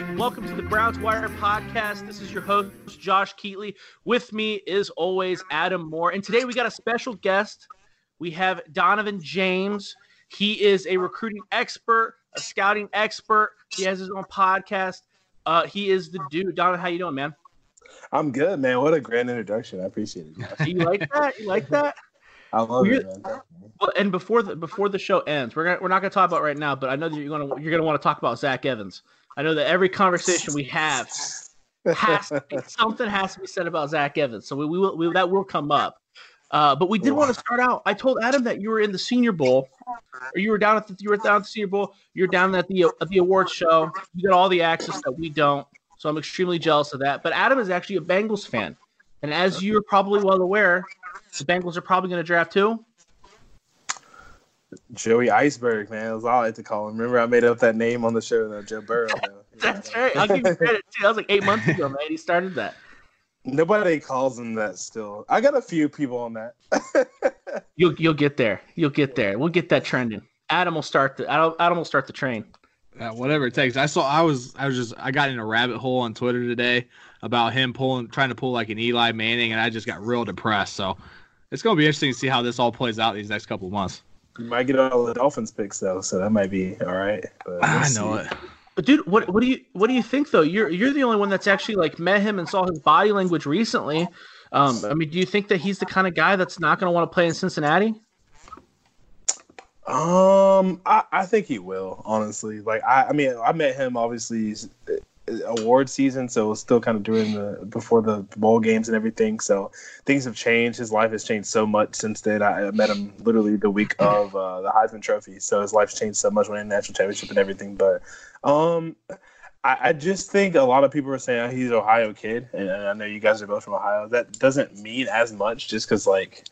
right, welcome to the Browns Wire podcast. This is your host, Josh Keatley. With me is always Adam Moore. And today we got a special guest. We have Donovan James. He is a recruiting expert, a scouting expert. He has his own podcast. Uh, he is the dude. Donovan, how you doing, man? I'm good, man. What a grand introduction. I appreciate it. You like that? You like that? I love We're- it, man. Well, and before the before the show ends, we're gonna, we're not going to talk about it right now, but I know that you're going to you're going to want to talk about Zach Evans. I know that every conversation we have has be, something has to be said about Zach Evans. So we, we will we, that will come up. Uh, but we did want to start out. I told Adam that you were in the Senior Bowl, or you were down at the you were down at the Senior Bowl. You're down at the at the awards show. You got all the access that we don't. So I'm extremely jealous of that. But Adam is actually a Bengals fan, and as you're probably well aware, the Bengals are probably going to draft too. Joey Iceberg, man. That's all I like to call him. Remember, I made up that name on the show, though, Joe Burrow. man. That's right. I'll give you credit too. That was like eight months ago, man. He started that. Nobody calls him that still. I got a few people on that. You'll you'll get there. You'll get there. We'll get that trending. Adam will start the Adam, Adam will start the train. Uh, whatever it takes. I saw. I was. I was just. I got in a rabbit hole on Twitter today about him pulling, trying to pull like an Eli Manning, and I just got real depressed. So it's gonna be interesting to see how this all plays out these next couple of months. You might get all the Dolphins picks, though, so that might be all right. But we'll I see. know it. But dude, what what do you what do you think though? You're you're the only one that's actually like met him and saw his body language recently. Um, I mean, do you think that he's the kind of guy that's not going to want to play in Cincinnati? Um, I, I think he will. Honestly, like I, I mean, I met him obviously s- award season, so it was still kind of during the before the bowl games and everything. So things have changed. His life has changed so much since then. I, met him literally the week of uh, the Heisman Trophy, so his life's changed so much winning national championship and everything. But um. I, I just think a lot of people are saying oh, he's an Ohio kid, and I know you guys are both from Ohio. That doesn't mean as much, just because like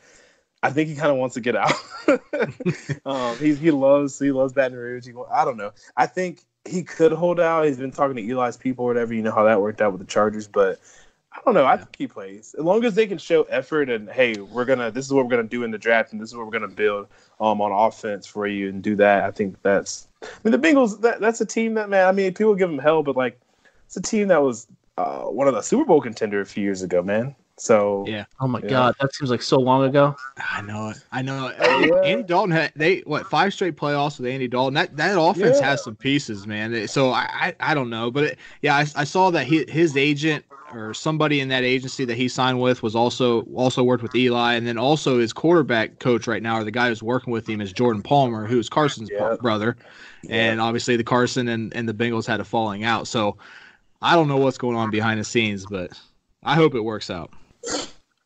I think he kind of wants to get out. um, he he loves he loves Baton Rouge. He, I don't know. I think he could hold out. He's been talking to Eli's people or whatever. You know how that worked out with the Chargers, but I don't know. I think he plays as long as they can show effort and hey, we're gonna this is what we're gonna do in the draft and this is what we're gonna build um on offense for you and do that. I think that's. I mean, the Bengals. That, that's a team that man. I mean, people give them hell, but like it's a team that was uh, one of the Super Bowl contender a few years ago, man. So Yeah. Oh my Yeah. god, that seems like so long ago. I know it. I know it. Oh, yeah. Andy Dalton had they what five straight playoffs with Andy Dalton. That that offense Yeah. has some pieces, man. So I I, I don't know, but it, yeah, I, I saw that he, his agent or somebody in that agency that he signed with was also also worked with Eli, and then also his quarterback coach right now, or the guy who's working with him, is Jordan Palmer, who's Carson's Yeah. brother, and obviously the Carson and and the Bengals had a falling out. So I don't know what's going on behind the scenes, but I hope it works out.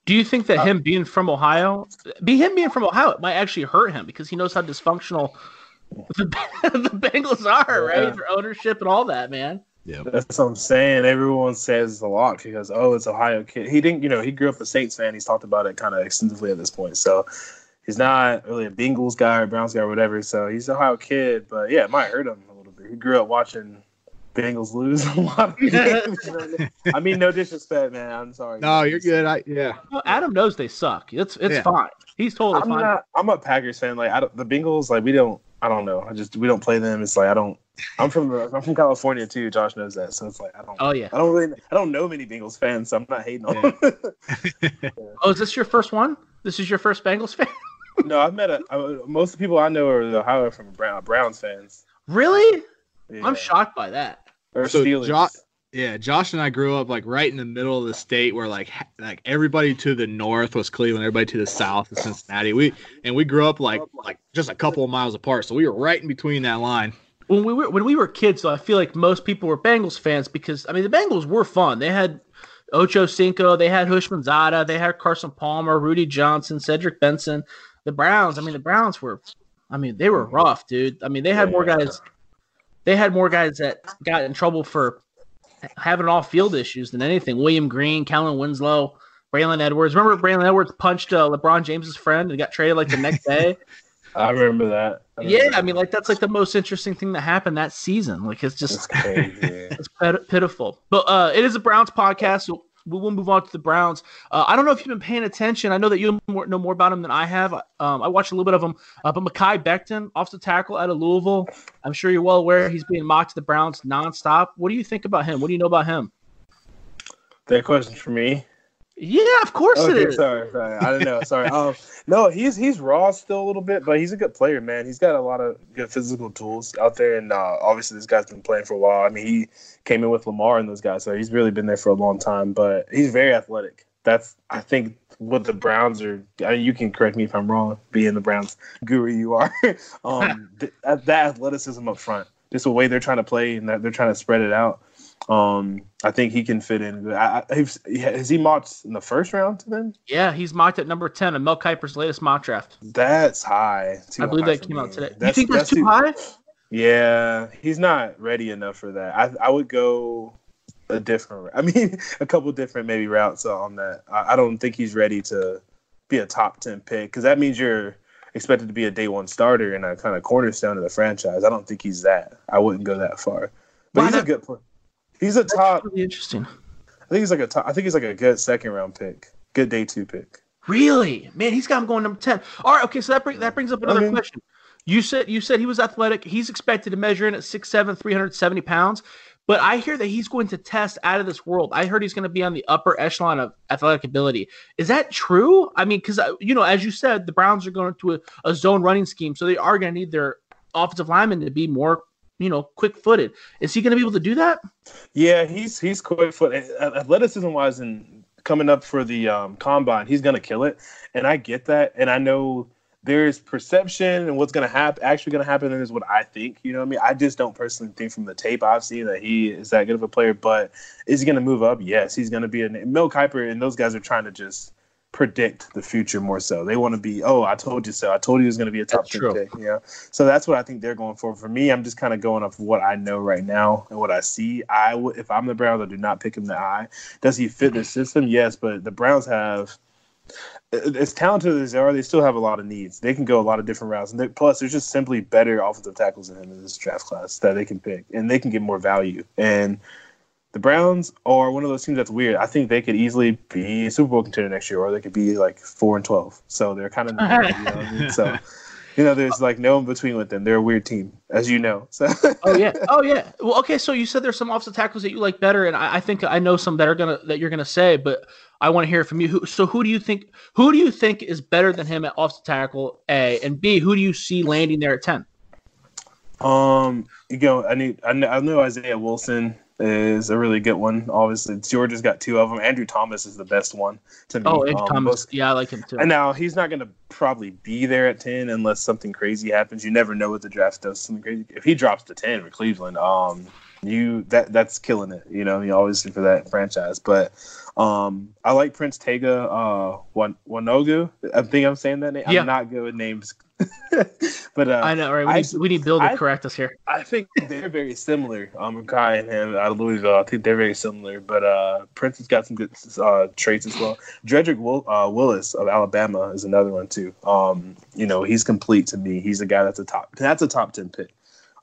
Do you think that uh, him being from Ohio, be him being from Ohio, it might actually hurt him because he knows how dysfunctional the, the Bengals are, right? Yeah. Their ownership and all that, man. Yeah. That's what I'm saying. Everyone says a lot because oh, it's Ohio kid. He didn't, you know, he grew up a Saints fan. He's talked about it kind of extensively at this point. So he's not really a Bengals guy or Browns guy or whatever. So he's an Ohio kid, but yeah, it might hurt him a little bit. He grew up watching Bengals lose a lot. Of games. I mean, no disrespect, man. I'm sorry. No, you're good. I yeah. Well, Adam knows they suck. It's it's Yeah. fine. He's totally I'm fine. not. I'm a Packers fan. Like I don't, the Bengals, like we don't. I don't know. I just we don't play them. It's like I don't. I'm from I'm from California too. Josh knows that. So it's like I don't. oh yeah. I don't really. I don't know many Bengals fans, so I'm not hating on. them. Oh, is this your first one? This is your first Bengals fan? no, I've met a. I, most of the people I know are the Ohio from Brown Browns fans. really? Yeah. I'm shocked by that. Or So Steelers. Jo- Yeah, Josh and I grew up like right in the middle of the state where like ha- like everybody to the north was Cleveland, everybody to the south was Cincinnati. We and we grew up like like just a couple of miles apart, so we were right in between that line. When we were when we were kids, though, I feel like most people were Bengals fans because I mean the Bengals were fun. They had Ocho Cinco, they had Houshmandzadeh, they had Carson Palmer, Rudi Johnson, Cedric Benson. The Browns, I mean the Browns were, I mean they were rough, dude. I mean they had more Yeah. guys. They had more guys that got in trouble for having off field issues than anything. William Green, Kellen Winslow, Braylon Edwards. Remember Braylon Edwards punched uh, LeBron James's friend and got traded like the next day. I remember that. I remember yeah, that. I mean, like that's like the most interesting thing that happened that season. Like it's just crazy. it's pitiful. But uh, it is a Browns podcast, so we will move on to the Browns. Uh, I don't know if you've been paying attention. I know that you know more about him than I have. Um, I watched a little bit of him. Uh, but Mekhi Becton, off the tackle out of Louisville, I'm sure you're well aware he's being mocked to the Browns nonstop. What do you think about him? What do you know about him? that question for me. Yeah, of course it Okay, is. sorry, sorry. I don't know. Sorry. Um, no, he's he's raw still a little bit, but he's a good player, man. He's got a lot of good physical tools out there, and uh, obviously this guy's been playing for a while. I mean, he came in with Lamar and those guys, so he's really been there for a long time. But he's very athletic. That's I think what the Browns are. I mean, you can correct me if I'm wrong, being the Browns guru you are. um, th- that, that athleticism up front, just the way they're trying to play and that they're trying to spread it out. Um, I think he can fit in. I, I, has he mocked in the first round to them? Yeah, he's mocked at number 10 in Mel Kiper's latest mock draft. That's high. Too I believe high that came me. out today. you think that's, too too- high? Yeah, he's not ready enough for that. I I would go a different. I mean, a couple different maybe routes on that. I, I don't think he's ready to be a top ten pick because that means you're expected to be a day one starter and a kind of cornerstone of the franchise. I don't think he's that. I wouldn't go that far. But Why he's a good player. He's a That's top. really interesting. I think he's like a top. I think he's like a good second round pick. Good day two pick. Really, man, he's got him going number ten. All right, okay, so that bring, that brings up another mean- question. You said you said he was athletic. He's expected to measure in at 6'7", 370 pounds. But I hear that he's going to test out of this world. I heard he's going to be on the upper echelon of athletic ability. Is that true? I mean, because uh, you know, as you said, the Browns are going to a, a zone running scheme, so they are going to need their offensive linemen to be more, you know, quick footed. Is he going to be able to do that? Yeah, he's he's quick foot athleticism wise and coming up for the um, combine, he's gonna kill it, and I get that, and I know there's perception and what's gonna happen actually gonna happen and is what I think. You know what I mean? I just don't personally think from the tape I've seen that he is that good of a player, but is he gonna move up? Yes, he's gonna be a Mel Kiper and those guys are trying to just predict the future more so. They want to be, oh, I told you so. I told you it was going to be a top That's 10 true. pick. You know? So that's what I think they're going for. For me, I'm just kind of going off what I know right now and what I see. I would, if I'm the Browns, I do not pick him the eye. Does he fit the system? Yes, but the Browns have. As talented as they are, they still have a lot of needs. They can go a lot of different routes, and they, plus, there's just simply better offensive tackles than him in this draft class that they can pick, and they can get more value. And the Browns are one of those teams that's weird. I think they could easily be a Super Bowl contender next year, or they could be like four and twelve. So they're kind of, you know what I mean? so you know, there's like no in between with them. They're a weird team, as you know. So Oh yeah, oh yeah. Well, okay. So you said there's some offensive tackles that you like better, and I, I think I know some that are gonna that you're gonna say, but I want to hear from you. Who, so who do you think who do you think is better than him at offensive tackle? A and B. Who do you see landing there at ten? Um, you go. I need. I know, I know Isaiah Wilson is a really good one. Obviously, Georgia's got two of them. Andrew Thomas is the best one to me. Oh, Andrew Um, Thomas. most- yeah, I like him too. and now he's not going to probably be there at ten unless something crazy happens. You never know what the draft does. Something crazy. If he drops to ten for Cleveland, um, you that that's killing it. You know, mean, obviously for that franchise, but. Um, I like Prince Tega uh, Wan- Wanogho. I think I'm saying that name. Yeah. I'm not good with names, but uh, I know, right? We I- need, we need Bill to I- correct us here. I think they're very similar. Um, Kai and him out of Louisville, I think they're very similar. But uh, Prince has got some good uh, traits as well. Jedrick Will- uh, Willis of Alabama is another one too. Um, you know, he's complete to me. He's a guy that's a top. That's a top ten pick.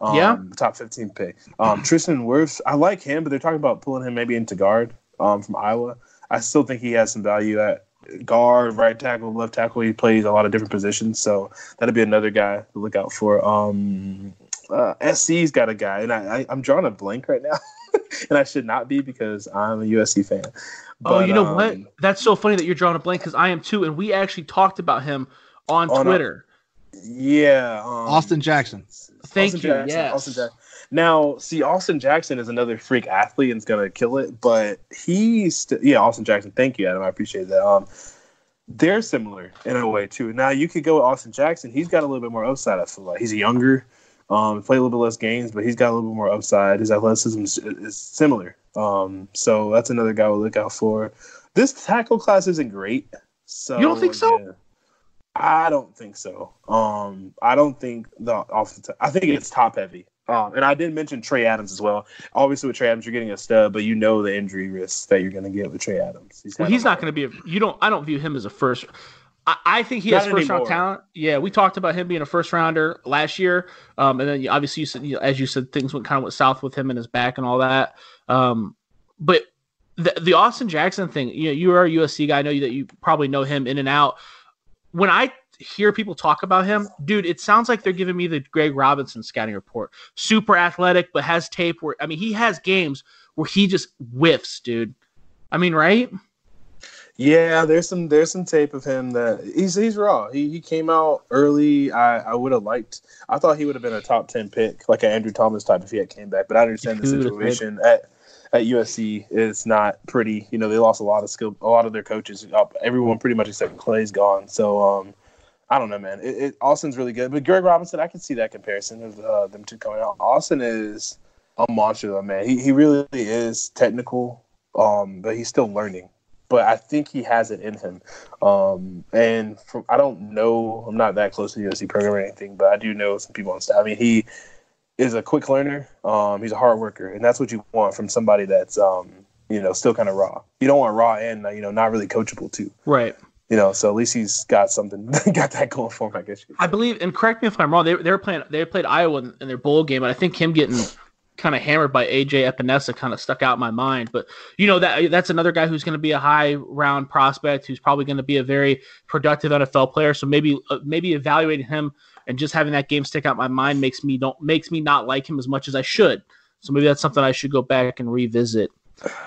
Um, Yeah. top fifteen pick. Um, Tristan Wirfs, I like him, but they're talking about pulling him maybe into guard. Um, from Iowa, I still think he has some value at guard, right tackle, left tackle. He plays a lot of different positions, so that'll be another guy to look out for. Um, uh, SC's got a guy, and I, I I'm drawing a blank right now, and I should not be because I'm a USC fan. oh, you know what? um, That's so funny that you're drawing a blank because I am too, and we actually talked about him on On, uh, Twitter. Yeah, um, Austin Jackson. Thank Austin you, Jackson, yes. Austin Jackson. Now, see, Austin Jackson is another freak athlete and is gonna kill it, but he's st- yeah, Austin Jackson. Thank you, Adam. I appreciate that. Um, they're similar in a way too. Now you could go with Austin Jackson. He's got a little bit more upside. I feel like he's younger, um, played a little bit less games, but he's got a little bit more upside. His athleticism is, is similar. Um, so that's another guy we'll look out for. This tackle class isn't great. So You don't think so? yeah. I don't think so. Um, I don't think the offensive. I think it's top heavy. Um, and I did mention Trey Adams as well. Obviously, with Trey Adams, you're getting a stud, but you know the injury risks that you're going to get with Trey Adams. He's, well, he's not going to be. A, you don't. I don't view him as a first. I, I think he not has first anymore. round talent. Yeah, we talked about him being a first rounder last year, um, and then obviously you said, as you said, things went kind of went south with him and his back and all that. Um, but the, the Austin Jackson thing, you know, you are a USC guy. I know that you probably know him in and out. When I hear people talk about him, dude, it sounds like they're giving me the Greg Robinson scouting report. Super athletic, but has tape where I mean he has games where he just whiffs, dude. I mean, right? Yeah, there's some there's some tape of him that he's he's raw. He he came out early. I I would have liked. I thought he would have been a top ten pick, like an Andrew Thomas type if he had came back. But I understand the situation at at USC is not pretty. You know, they lost a lot of skill. A lot of their coaches, everyone pretty much except Clay's gone. So um, I don't know, man. It, it, Austin's really good, but Greg Robinson, I can see that comparison of uh, them two coming out. Austin is a monster, though, man. He he really is technical, um, but he's still learning. But I think he has it in him. Um, and from I don't know, I'm not that close to the USC program or anything, but I do know some people on staff. I mean, he is a quick learner. Um, he's a hard worker, and that's what you want from somebody that's um, you know still kind of raw. You don't want raw and you know not really coachable too. Right you know, so at least he's got something, got that going for him, I guess. I believe, and correct me if I'm wrong. They, they were playing, they played Iowa in, in their bowl game, and I think him getting kind of hammered by AJ Epenesa kind of stuck out in my mind. But you know that that's another guy who's going to be a high round prospect, who's probably going to be a very productive NFL player. So maybe uh, maybe evaluating him and just having that game stick out my mind makes me don't makes me not like him as much as I should. So maybe that's something I should go back and revisit.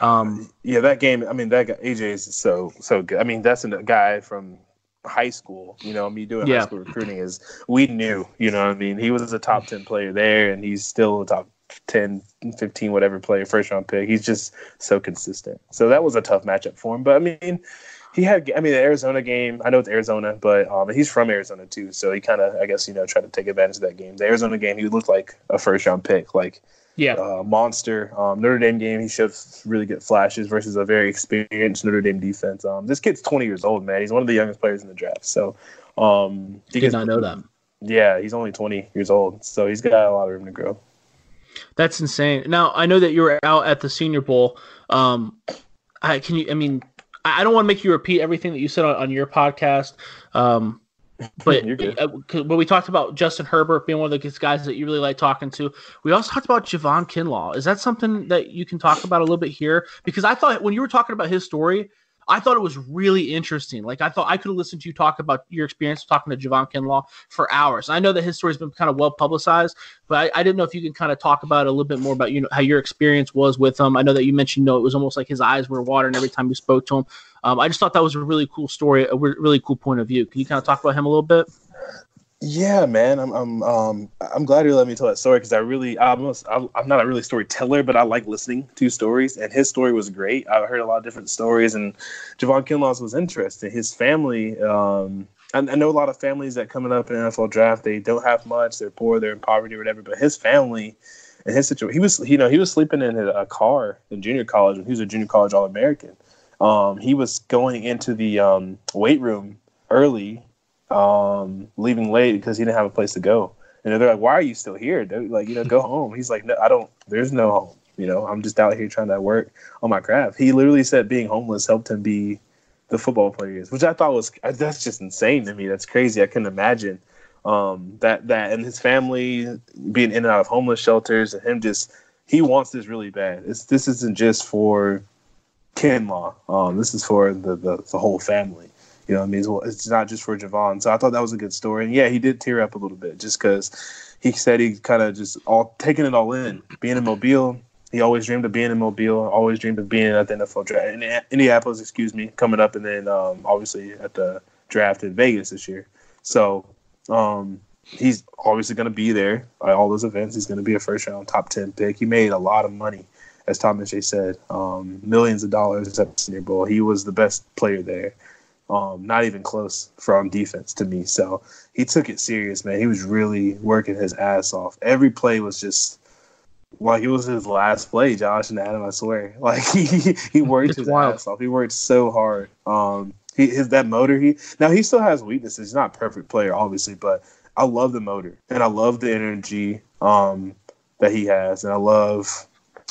Um, yeah, that game. I mean, that guy, AJ is so so good. I mean, that's a guy from high school. You know, me doing yeah. high school recruiting is we knew. You know, I mean, he was a top ten player there, and he's still a top 10, 15, whatever player, first round pick. He's just so consistent. So that was a tough matchup for him. But I mean, he had, I mean, the Arizona game, I know it's Arizona, but um, he's from Arizona too. So he kind of, I guess, you know, tried to take advantage of that game. The Arizona game, he looked like a first round pick. Like, yeah, uh, monster. Um, Notre Dame game, he showed really good flashes versus a very experienced Notre Dame defense. Um, this kid's 20 years old, man. He's one of the youngest players in the draft. So, um, he did not know that. Yeah, he's only 20 years old, so he's got a lot of room to grow. That's insane. Now I know that you were out at the Senior Bowl. Um, I can you. I mean, I don't want to make you repeat everything that you said on, on your podcast. Um, but uh, when we talked about Justin Herbert being one of the guys that you really like talking to, we also talked about Javon Kinlaw. Is that something that you can talk about a little bit here? Because I thought when you were talking about his story, I thought it was really interesting. Like I thought I could have listened to you talk about your experience talking to Javon Kinlaw for hours. I know that his story's been kind of well publicized, but I, I, didn't know if you can kind of talk about a little bit more about you know how your experience was with him. I know that you mentioned you know it was almost like his eyes were watering every time you spoke to him. Um, I just thought that was a really cool story, a really cool point of view. Can you kind of talk about him a little bit? Yeah, man, I'm I'm um I'm glad you let me tell that story because I really I almost I'm, I'm not a really storyteller, but I like listening to stories, and his story was great. I heard a lot of different stories, and Javon Kinlaw's was interesting. His family, um, I, I know a lot of families that coming up in NFL draft, they don't have much, they're poor, they're in poverty or whatever, but his family and his situation, he was you know he was sleeping in a car in junior college when he was a junior college All American. Um, he was going into the um, weight room early um, leaving late because he didn't have a place to go. And they're like, "Why are you still here? Dude? Like, you know, go home." He's like, "No, I don't. There's no home. You know, I'm just out here trying to work on my craft." He literally said being homeless helped him be the football player is, which I thought was that's just insane to me. That's crazy. I couldn't imagine um, that that and his family being in and out of homeless shelters and him just he wants this really bad. It's this isn't just for Kinlaw. Um, this is for the, the, the whole family. You know, I mean, it's not just for Javon. So I thought that was a good story. And yeah, he did tear up a little bit just because he said he kind of just all taking it all in. Being in Mobile, he always dreamed of being in Mobile. Always dreamed of being at the NFL draft in Indianapolis, excuse me, coming up, and then um, obviously at the draft in Vegas this year. So um, he's obviously going to be there at all those events. He's going to be a first round top ten pick. He made a lot of money, as Thomas J said, um, millions of dollars at the Senior Bowl. He was the best player there um, not even close from defense to me. So he took it serious, man. He was really working his ass off. Every play was just like it was his last play, Josh and Adam. I swear, like he he worked it's his wild. ass off. He worked so hard. Um, he his that motor. He now he still has weaknesses. He's not a perfect player, obviously, but I love the motor and I love the energy. Um, that he has, and I love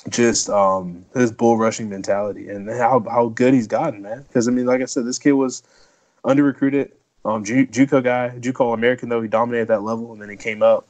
just um, his bull rushing mentality and how how good he's gotten, man. Because I mean, like I said, this kid was under recruited, um, Ju- JUCO guy, JUCO American though he dominated that level, and then he came up,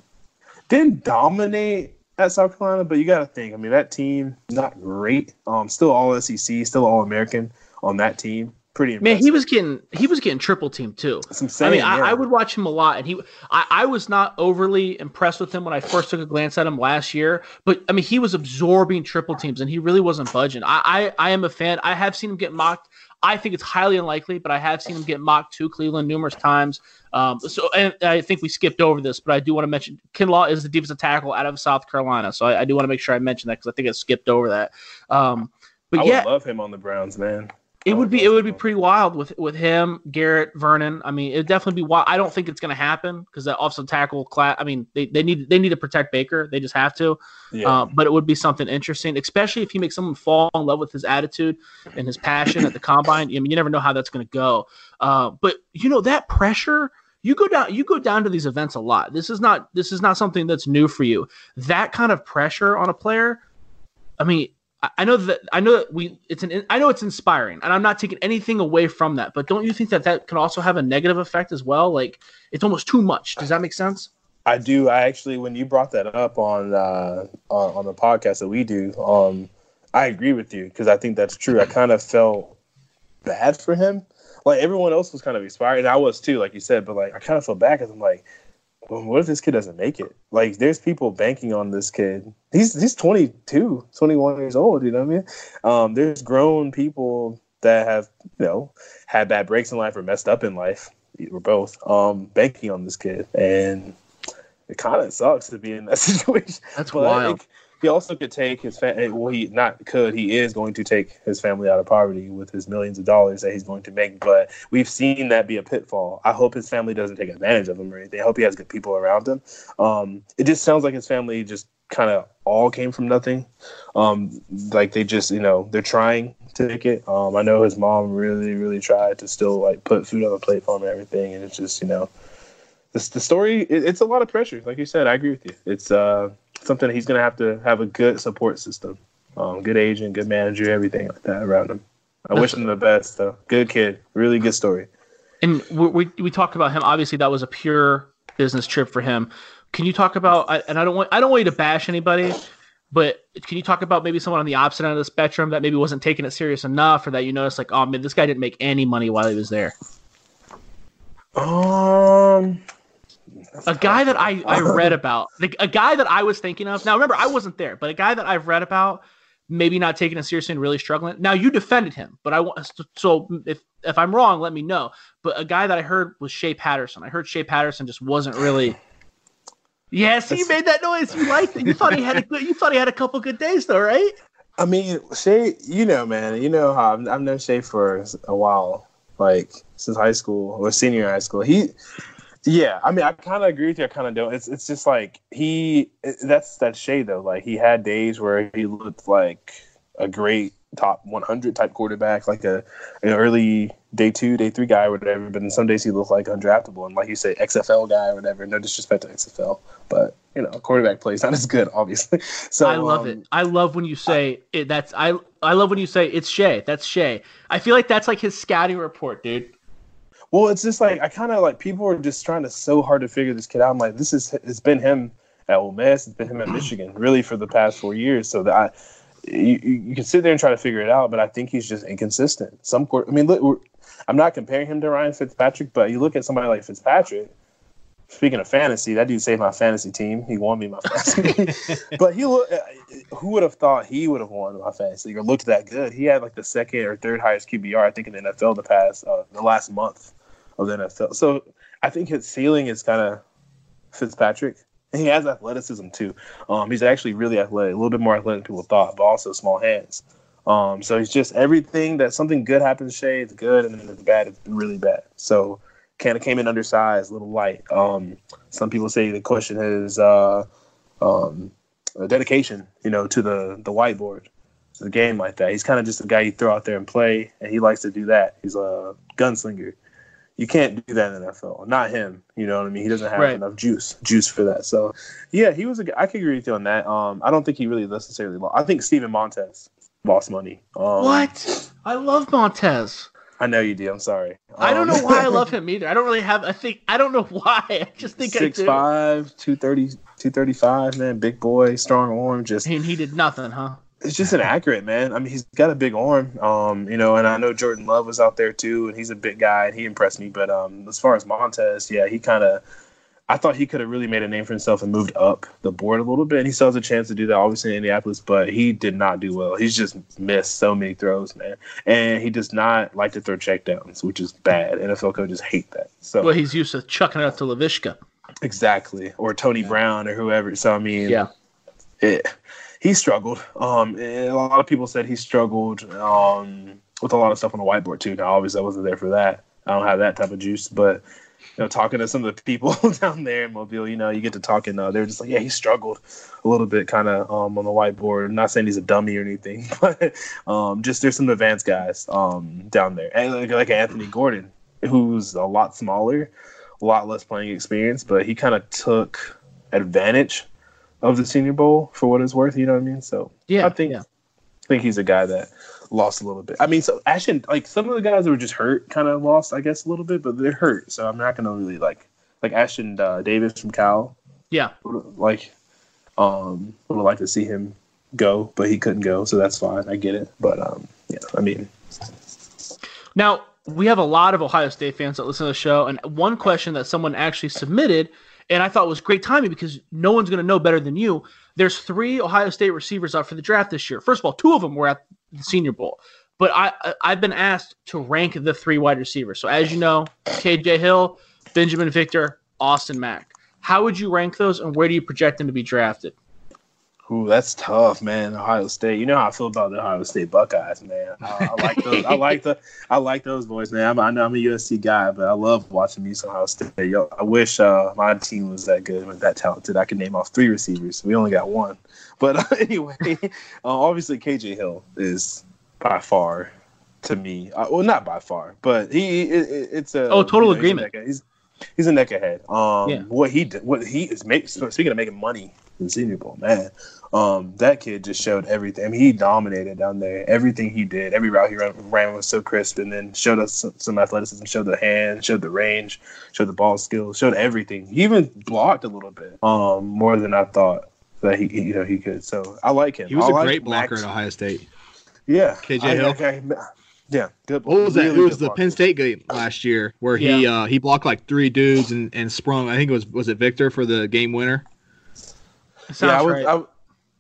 didn't dominate at South Carolina, but you got to think, I mean, that team not great, um, still all SEC, still all American on that team pretty impressive. Man, he was getting he was getting triple team too. Saying, I mean, yeah. I, I, would watch him a lot, and he I, I was not overly impressed with him when I first took a glance at him last year. But I mean, he was absorbing triple teams, and he really wasn't budging. I I, I am a fan. I have seen him get mocked. I think it's highly unlikely, but I have seen him get mocked to Cleveland numerous times. Um, so, and I think we skipped over this, but I do want to mention Kinlaw is the defensive tackle out of South Carolina. So I, I do want to make sure I mention that because I think I skipped over that. Um, but I yeah, would love him on the Browns, man. It would be it would be pretty wild with with him, Garrett, Vernon. I mean, it'd definitely be wild. I don't think it's going to happen because that offensive tackle class. I mean, they, they need they need to protect Baker. They just have to. Yeah. Uh, but it would be something interesting, especially if he makes someone fall in love with his attitude and his passion at the combine. I mean, you never know how that's going to go. Uh, but you know that pressure. You go down. You go down to these events a lot. This is not. This is not something that's new for you. That kind of pressure on a player. I mean, I know that I know that we. It's an. I know it's inspiring, and I'm not taking anything away from that. But don't you think that that can also have a negative effect as well? Like it's almost too much. Does that make sense? I do. I actually, when you brought that up on uh, on, on the podcast that we do, um, I agree with you because I think that's true. I kind of felt bad for him. Like everyone else was kind of inspired, and I was too, like you said. But like, I kind of felt bad because I'm like, well, what if this kid doesn't make it? Like, there's people banking on this kid. He's he's 22, 21 years old. You know what I mean? Um, there's grown people that have you know had bad breaks in life or messed up in life, or both. Um, banking on this kid, and it kind of sucks to be in that situation. That's But wild. think he also could take his family. Well, he not could. He is going to take his family out of poverty with his millions of dollars that he's going to make. But we've seen that be a pitfall. I hope his family doesn't take advantage of him or anything. I hope he has good people around him. Um, it just sounds like his family just kind of all came from nothing. Um, like they just, you know, they're trying to take it. Um, I know his mom really, really tried to still like put food on the plate for him and everything, and it's just, you know, the, the story. It, it's a lot of pressure. Like you said, I agree with you. It's uh, something he's gonna have to have a good support system, um, good agent, good manager, everything like that around him. I wish him the best though. Good kid, really good story. And we, we we talked about him. Obviously, that was a pure business trip for him. Can you talk about? And I don't want I don't want you to bash anybody, but can you talk about maybe someone on the opposite end of the spectrum that maybe wasn't taking it serious enough, or that you noticed like, oh man, this guy didn't make any money while he was there. Um, A guy that I I read about, like a guy that I was thinking of. Now remember, I wasn't there, but a guy that I've read about, maybe not taking it seriously and really struggling. Now you defended him, but I want so if if I'm wrong, let me know. But a guy that I heard was Shea Patterson. I heard Shea Patterson just wasn't really. Yes, you made that noise. You liked it. You thought he had a good. You thought he had a couple good days though, right? I mean, Shea, you know, man, you know how I've, I've known Shea for a while, like since high school or senior high school. He, yeah, I mean, I kind of agree with you. I kind of don't. It's it's just like he. That's that Shea though. Like he had days where he looked like a great top 100 type quarterback, like a an early day two, day three guy or whatever. But then some days he looked like undraftable and like you say XFL guy or whatever. No disrespect to XFL, but you know, quarterback plays not as good, obviously. So I love um, it. I love when you say it. That's I. I love when you say it's Shea. That's Shea. I feel like that's like his scouting report, dude. Well, it's just like I kind of like people are just trying to so hard to figure this kid out. I'm like, this is it's been him at Ole Miss, it's been him at Michigan, really for the past four years. So that I, you, you can sit there and try to figure it out, but I think he's just inconsistent. Some court, I mean, look, we're, I'm not comparing him to Ryan Fitzpatrick, but you look at somebody like Fitzpatrick. Speaking of fantasy, that dude saved my fantasy team. He won me my fantasy. but he look, who would have thought he would have won my fantasy or looked that good? He had like the second or third highest QBR, I think, in the NFL the past uh, the last month of the NFL. So I think his ceiling is kind of Fitzpatrick. And he has athleticism too. Um, he's actually really athletic, a little bit more athletic than people thought, but also small hands. Um, so he's just everything that something good happens to Shea, it's good, and then it's bad, it's really bad. So kind of came in undersized, a little light. Um, some people say the question is uh, um, dedication, you know, to the the whiteboard, to the game like that. He's kind of just a guy you throw out there and play, and he likes to do that. He's a gunslinger. You can't do that in the NFL. Not him. You know what I mean? He doesn't have Right. enough juice juice for that. So yeah, he was a. I could agree with you on that. Um, I don't think he really necessarily lost. I think Steven Montez lost money. Um, what? I love Montez. I know you do. I'm sorry. I don't Um, know why I love him either. I don't really have. I think I don't know why. I just think Six I do. five, two thirty, two thirty five, man, big boy, strong arm, just And he did nothing, huh? it's just inaccurate, man. I mean, he's got a big arm, um, you know, and I know Jordan Love was out there too, and he's a big guy, and he impressed me. But um, as far as Montez, yeah, he kind of, I thought he could have really made a name for himself and moved up the board a little bit. And he still has a chance to do that, obviously in Indianapolis, but he did not do well. He's just missed so many throws, man, and he does not like to throw checkdowns, which is bad. NFL coaches hate that. So Well, he's used to chucking it up to Laviska. Exactly, or Tony Brown or whoever. So I mean, Yeah. it, he struggled. Um, a lot of people said he struggled um with a lot of stuff on the whiteboard too. Now, obviously, I wasn't there for that. I don't have that type of juice, but you know, talking to some of the people down there in Mobile, you know, you get to talking. Uh, they're just like, yeah, he struggled a little bit, kind of um on the whiteboard. I'm not saying he's a dummy or anything, but um, just there's some advanced guys um down there, and like, like Anthony Gordon, who's a lot smaller a lot less playing experience, but he kind of took advantage of the Senior Bowl for what it's worth. You know what I mean? So Yeah, I think yeah. I think he's a guy that lost a little bit. I mean, so Ashton, like some of the guys that were just hurt, kind of lost, I guess, a little bit, but they're hurt. So I'm not gonna really like like Ashton uh, Davis from Cal. Yeah. like um would have liked to see him go, but he couldn't go, so that's fine. I get it, but um yeah, I mean Now, we have a lot of Ohio State fans that listen to the show, and one question that someone actually submitted, and I thought was great timing because no one's going to know better than you. There's three Ohio State receivers up for the draft this year. First of all, two of them were at the Senior Bowl, but I I've been asked to rank the three wide receivers. So as you know, KJ Hill, Binjimen Victor, Austin Mack. How would you rank those, and where do you project them to be drafted? Ooh, that's tough, man. Ohio State. You know how I feel about the Ohio State Buckeyes, man. I, I like those. I like the. I like those boys, man. I'm, I know I'm a USC guy, but I love watching some Ohio State. Yo, I wish uh, my team was that good and that talented. I could name off three receivers. We only got one, but uh, anyway, uh, obviously KJ Hill is by far to me. Uh, well, not by far, but he. It, it- it's a. Oh, total he's a agreement. He's he's a neck ahead. Um, Yeah. what he did, what he is making. Speaking of making money in Senior Bowl, man. Um, that kid just showed everything. I mean, he dominated down there. Everything he did, every route he ran, ran was so crisp, and then showed us some, some athleticism, showed the hand, showed the range, showed the ball skills, showed everything. He even blocked a little bit, um, more than I thought that he, he- you know, he could. So I like him. He was I a like great blocker Max- at Ohio State. Yeah, KJ I- Hill? okay, yeah, good. What was that? really it was the blocker. Penn State game last year where he uh, he blocked like three dudes and, and sprung. I think it was was it Victor for the game winner. Sounds yeah, I would, right. I,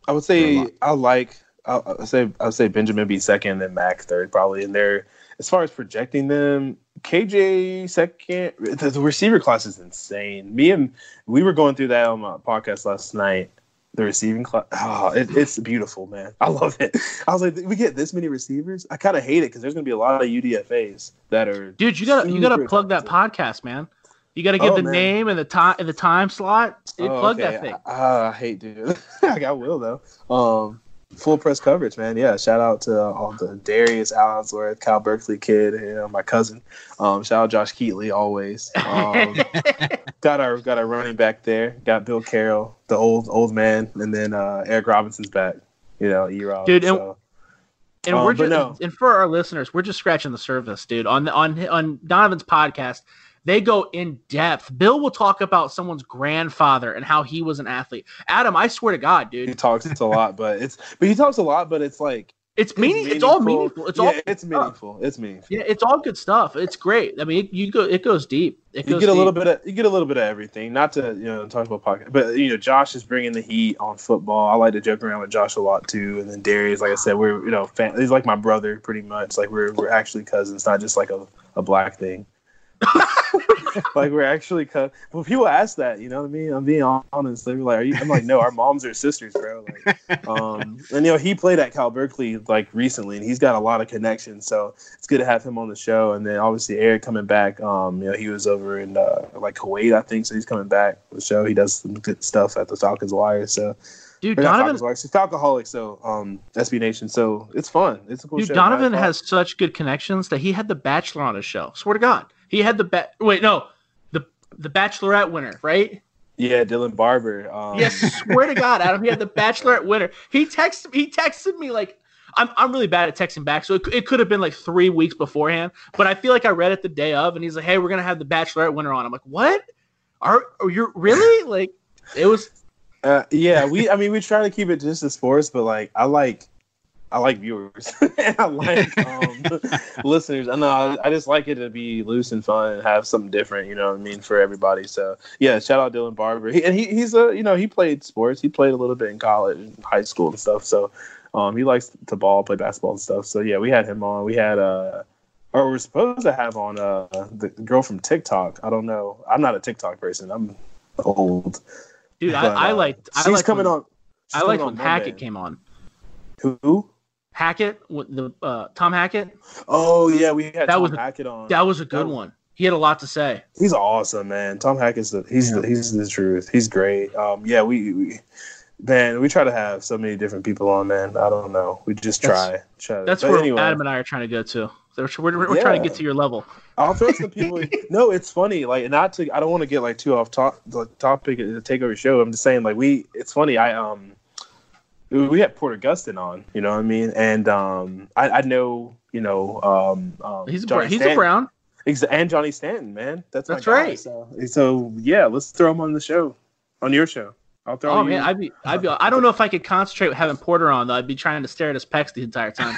I would say. I like. I I would say I would say Benjamin be second, and Mack third probably. And they're as far as projecting them, KJ second. The, the receiver class is insane. Me and we were going through that on my podcast last night. The receiving class, oh, it, it's beautiful, man. I love it. I was like, we get this many receivers. I kind of hate it because there's gonna be a lot of UDFA's that are Dude, you gotta you gotta plug that podcast, man. You gotta give Oh, the man. name and the time and the time slot. Dude, Oh, plug okay. that thing. I, I hate dude. I will though. Um, full press coverage, man. Yeah, shout out to uh, all the Darius Allensworth, Cal Berkeley kid, you know, my cousin. Um, shout out Josh Keatley always. Um, got our got our running back there. Got Bill Carroll, the old old man, and then uh, Eric Robinson's back. You know, E-Rob. Dude, and- so. and Um, we're just no. and for our listeners, we're just scratching the surface, dude. On on on Donovan's podcast, they go in depth. Bill will talk about someone's grandfather and how he was an athlete. Adam, I swear to God, dude, he talks a lot, but it's but he talks a lot, but it's like it's meaning. It's all meaningful. It's yeah, all it's meaningful. It's meaningful. yeah, it's all good stuff. It's great. I mean, it, you go, it goes deep. It you goes get a little bit of you get a little bit of everything. Not to you know talk about pocket, but you know Josh is bringing the heat on football. I like to joke around with Josh a lot too. And then Darius, like I said, we're you know fan, he's like my brother pretty much. Like we're we're actually cousins, not just like a, a black thing. like we're actually cut. Well, people ask that, you know what I mean. I'm being honest. They were like, "Are you?" I'm like, "No, our moms are sisters, bro." Like, um, and you know, he played at Cal Berkeley like recently, and he's got a lot of connections. So it's good to have him on the show. And then obviously Eric coming back. Um, you know, he was over in uh, like Kuwait, I think. So he's coming back to the show. He does some good stuff at the Falcons Wire. So dude. Donovan, Falcons it's Falcoholic. So um, SB Nation. So it's fun. It's a cool dude, show. Donovan has such good connections that he had The Bachelor on his show. Swear to God, He had the ba- wait no, the the Bachelorette winner, right? Yeah, Dylan Barbour. Um, Yes, swear to God, Adam, he had the Bachelorette winner. He texted he texted me like I'm I'm really bad at texting back, so it, it could have been like three weeks beforehand. But I feel like I read it the day of, and he's like, "Hey, we're gonna have the Bachelorette winner on." I'm like, "What? Are, are you really like?" It was Uh, yeah, we. I mean, we try to keep it just as sports, but like, I like, I like viewers. I like um, listeners. I know. I, I just like it to be loose and fun and have something different. You know what I mean for everybody. So yeah, shout out Dylan Barbour. He, and he, he's a you know he played sports. He played a little bit in college, and high school and stuff. So um, he likes to ball, play basketball and stuff. So yeah, we had him on. We had uh. Or we're supposed to have on uh the girl from TikTok. I don't know. I'm not a TikTok person. I'm old. dude. But, I, I uh, liked. I she's liked coming when, on. she's I liked when Monday. Hackett came on. Who? Hackett, with the uh, Tom Hackett. Oh yeah, we had That Tom was a- Hackett on. That was a good That- one. He had a lot to say. He's awesome, man. Tom Hackett's the he's the, he's the truth. He's great. Um, yeah, we, we man, we try to have so many different people on, man. I don't know. We just try. That's- try. That's where anyway, Adam and I are trying to go to. We're, we're, we're trying to get to your level. I'll throw some people. no, it's funny. Like not to. I don't want to get like too off top the topic to take over your show. I'm just saying like we. It's funny. I um. We had Porter Gustin on, you know what I mean, and um, I, I know, you know, um, um He's a, Johnny Bra- he's a Brown. And Johnny Stanton, man. That's my That's right. So, so yeah, let's throw him on the show, on your show. I'll throw Oh you. man, I'd be, I'd be, I don't know if I could concentrate with having Porter on though. I'd be trying to stare at his pecs the entire time.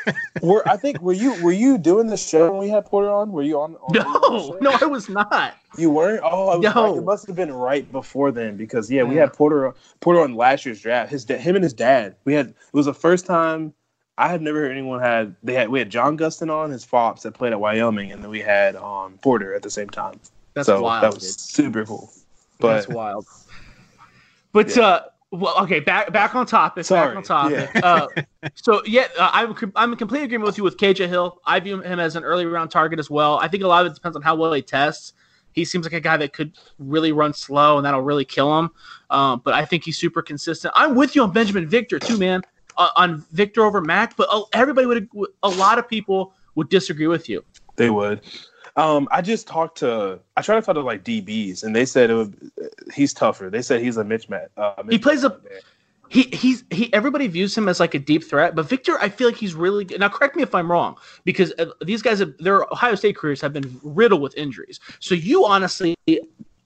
were, I think were you were you doing the show when we had Porter on? Were you on? on no, no, I was not. you weren't. Oh, I was No. right. it must have been right before then because yeah, we Yeah. had Porter Porter on last year's draft. His da- him and his dad. We had it was the first time I had never heard anyone had they had we had John Gustin on his fops that played at Wyoming, and then we had um Porter at the same time. That's so wild. that was dude. super cool. But That's wild. But Yeah. uh, well, okay, back back on topic. Sorry, Back on topic. Uh, so yeah, uh, I'm I'm in complete agreement with you with KJ Hill. I view him as an early round target as well. I think a lot of it depends on how well he tests. He seems like a guy that could really run slow, and that'll really kill him. Um, but I think he's super consistent. I'm with you on Binjimen Victor too, man. Uh, on Victor over Mack, but uh, everybody would, a lot of people would disagree with you. They would. Um, I just talked to. I tried to talk to like DBs, and they said it would. He's tougher. They said he's a mismatch. Uh, He plays a- man. he he's he everybody views him as like a deep threat but victor i feel like he's really good now correct me if i'm wrong because uh, these guys have their ohio state careers have been riddled with injuries so you honestly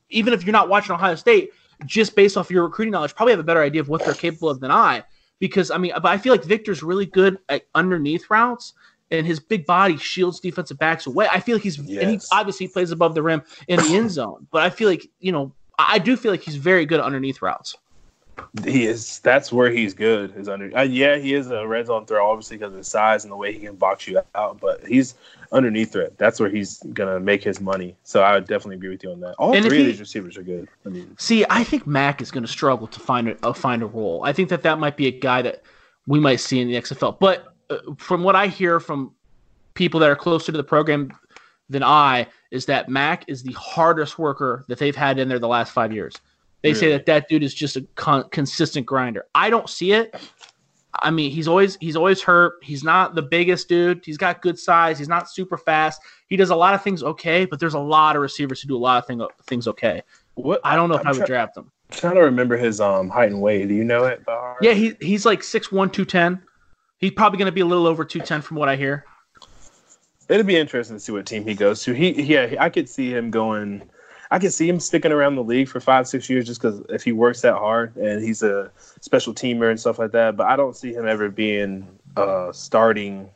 even if you're not watching ohio state just based off your recruiting knowledge probably have a better idea of what they're capable of than i because i mean but i feel like victor's really good at underneath routes and his big body shields defensive backs away i feel like he's and he obviously plays above the rim in the end zone but i feel like you know I do feel like he's very good underneath routes. He is. That's where he's good. Is under. Uh, yeah, he is a red zone throw, obviously because of his size and the way he can box you out. But he's underneath threat. That's where he's gonna make his money. So I would definitely agree with you on that. All And three of he- these receivers are good. I mean, See, I think Mack is going to struggle to find a uh, find a role. I think that that might be a guy that we might see in the XFL. But from what I hear from people that are closer to the program than I, is that Mack is the hardest worker that they've had in there the last five years. They say that that dude is just a con- consistent grinder. I don't see it. I mean, he's always he's always hurt. He's not the biggest dude. He's got good size. He's not super fast. He does a lot of things okay, but there's a lot of receivers who do a lot of thing, things okay. what I don't know if I'm I would try- draft him. trying to remember his um height and weight. Do you know it? heart? Yeah, he he's like 6'1", 210. He's probably going to be a little over 210 from what I hear. It'd be interesting to see what team he goes to. He, yeah, I could see him going. I could see him sticking around the league for five, six years just because if he works that hard and he's a special teamer and stuff like that. But I don't see him ever being uh, starting,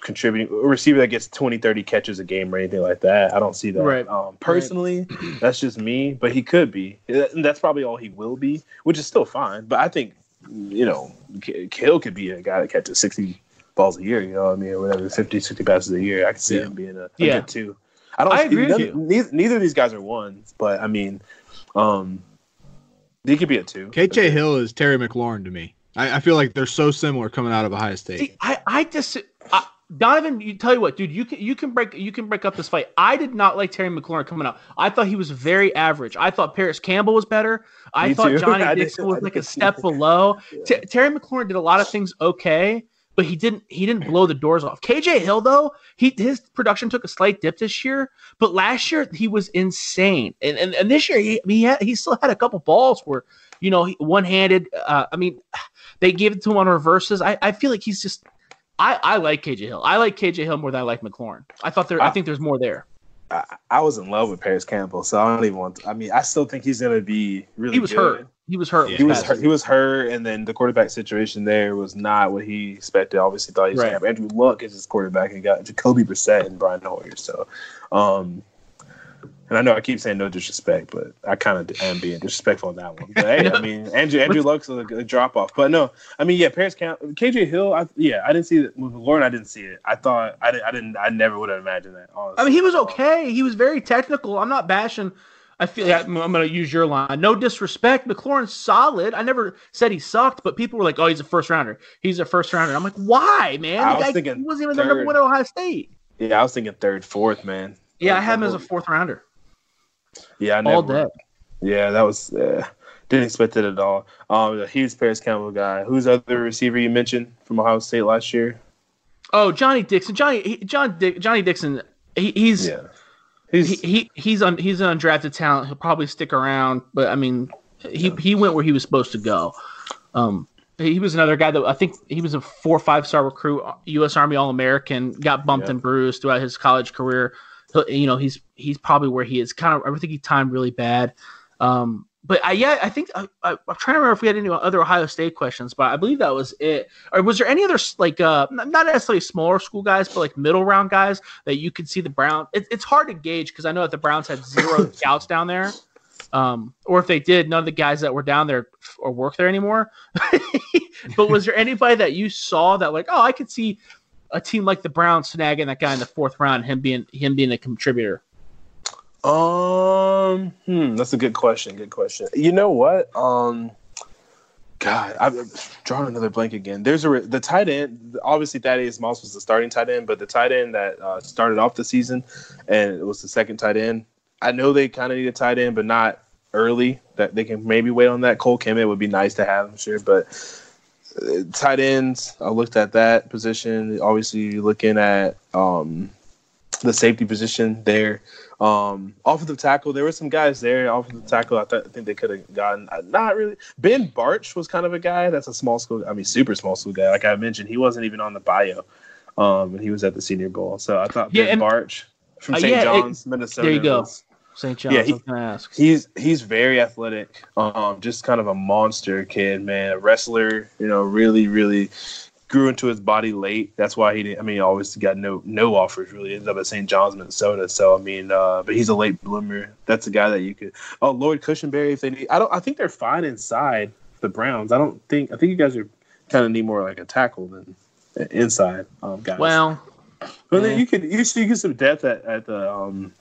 contributing a receiver that gets 20, 30 catches a game or anything like that. I don't see that. Right. Um, personally, that's just me. But he could be. That's probably all he will be, which is still fine. But I think you know, K- Kill could be a guy that catches 60 balls a year, you know what I mean, or whatever, 50, 60 passes a year. I could see Yeah. him being a, a Yeah. good two. I don't I agree with you. Neither, neither of these guys are ones, but I mean, um, he could be a two. KJ Hill is Terry McLaurin to me. I, I feel like they're so similar coming out of Ohio State. See, I I just I, Donovan, you tell you what, dude, you can you can break you can break up this fight. I did not like Terry McLaurin coming out. I thought he was very average. I thought Parris Campbell was better. I Me thought too. Johnny I Dixon was like a step below. T- Terry McLaurin did a lot of things okay, but he didn't he didn't blow the doors off. KJ Hill though, he his production took a slight dip this year, but last year he was insane, and and, and this year he he, had, he still had a couple balls where you know one handed. Uh, I mean, they gave it to him on reverses. I, I feel like he's just. I, I like KJ Hill. I like KJ Hill more than I like McLaurin. I thought there. I, I think there's more there. I, I, was in love with Parris Campbell, so I don't even want. To, I mean, I still think he's going to be really. He was good. hurt. He was hurt. Yeah. He was hurt. He was hurt, and then the quarterback situation there was not what he expected. Obviously, thought he was right. going to have Andrew Luck as his quarterback, and got Jacoby Brissett and Brian Hoyer. So, um, and I know I keep saying no disrespect, but I kind of am being disrespectful on that one. But hey, I mean, Andrew Andrew Luck's a, a drop off, but no, I mean, yeah, Parris Camp, KJ Hill, I, yeah, I didn't see it with Lauren. I didn't see it. I thought I, didn't, I didn't, I never would have imagined that. Honestly. I mean, he was okay. He was very technical. I'm not bashing I feel like I'm, I'm going to use your line. No disrespect. McLaurin's solid. I never said he sucked, but people were like, oh, he's a first rounder. He's a first rounder. I'm like, why, man? I was guy, thinking he wasn't even the number one at Ohio State. Yeah, I was thinking third, fourth, man. Yeah, I had him as a fourth rounder. Yeah, I never, all day. Yeah, that was uh, didn't expect it at all. Um, a huge Parris Campbell guy. Who's the other receiver you mentioned from Ohio State last year? Oh, Johnnie Dixon. Johnny he, John Dick, Johnnie Dixon. He, he's yeah. He's he, he he's on he's an undrafted talent. He'll probably stick around, but I mean, he yeah. he went where he was supposed to go. Um, he was another guy that I think he was a four or five star recruit, U.S. Army All American. Got bumped yeah. and bruised throughout his college career. You know, he's he's probably where he is. Kind of, I think he timed really bad. Um, but I yeah, I think I, I, am trying to remember if we had any other Ohio State questions, but I believe that was it. Or was there any other like uh not necessarily smaller school guys, but like middle round guys that you could see the Brown? It, it's hard to gauge because I know that the Browns had zero scouts down there, um, or if they did, none of the guys that were down there or work there anymore. but was there anybody that you saw that like, oh, I could see a team like the Browns snagging that guy in the fourth round, him being him being a contributor? Um, hmm, that's a good question. Good question. You know what? Um, God, I'm drawing another blank again. There's a the tight end. Obviously, Thaddeus Moss was the starting tight end, but the tight end that uh, started off the season, and it was the second tight end. I know they kind of need a tight end, but not early. That they can maybe wait on that. Cole Kmet would be nice to have, I'm sure, but tight ends. I looked at that position. Obviously, looking at um, the safety position there. Um, offensive tackle, there were some guys there. Offensive tackle, I, th- I think they could have gotten uh, not really. Ben Barch was kind of a guy that's a small school. I mean, super small school guy. Like I mentioned, he wasn't even on the bio, um, and he was at the Senior Bowl. So I thought yeah, Ben Barch from St. Uh, yeah, John's, it, Minnesota. There you go. St. John's. Yeah, he, he's he's very athletic. Um, just kind of a monster kid, man. A wrestler. You know, really, really grew into his body late. That's why he didn't. I mean, always got no no offers. Really ended up at St. John's, Minnesota. So I mean, uh, but he's a late bloomer. That's a guy that you could. Oh, Lloyd Cushenberry. If they need, I don't. I think they're fine inside the Browns. I don't think. I think you guys are kind of need more like a tackle than inside um, guys. Well, but yeah. then you could you should get some depth at at the um,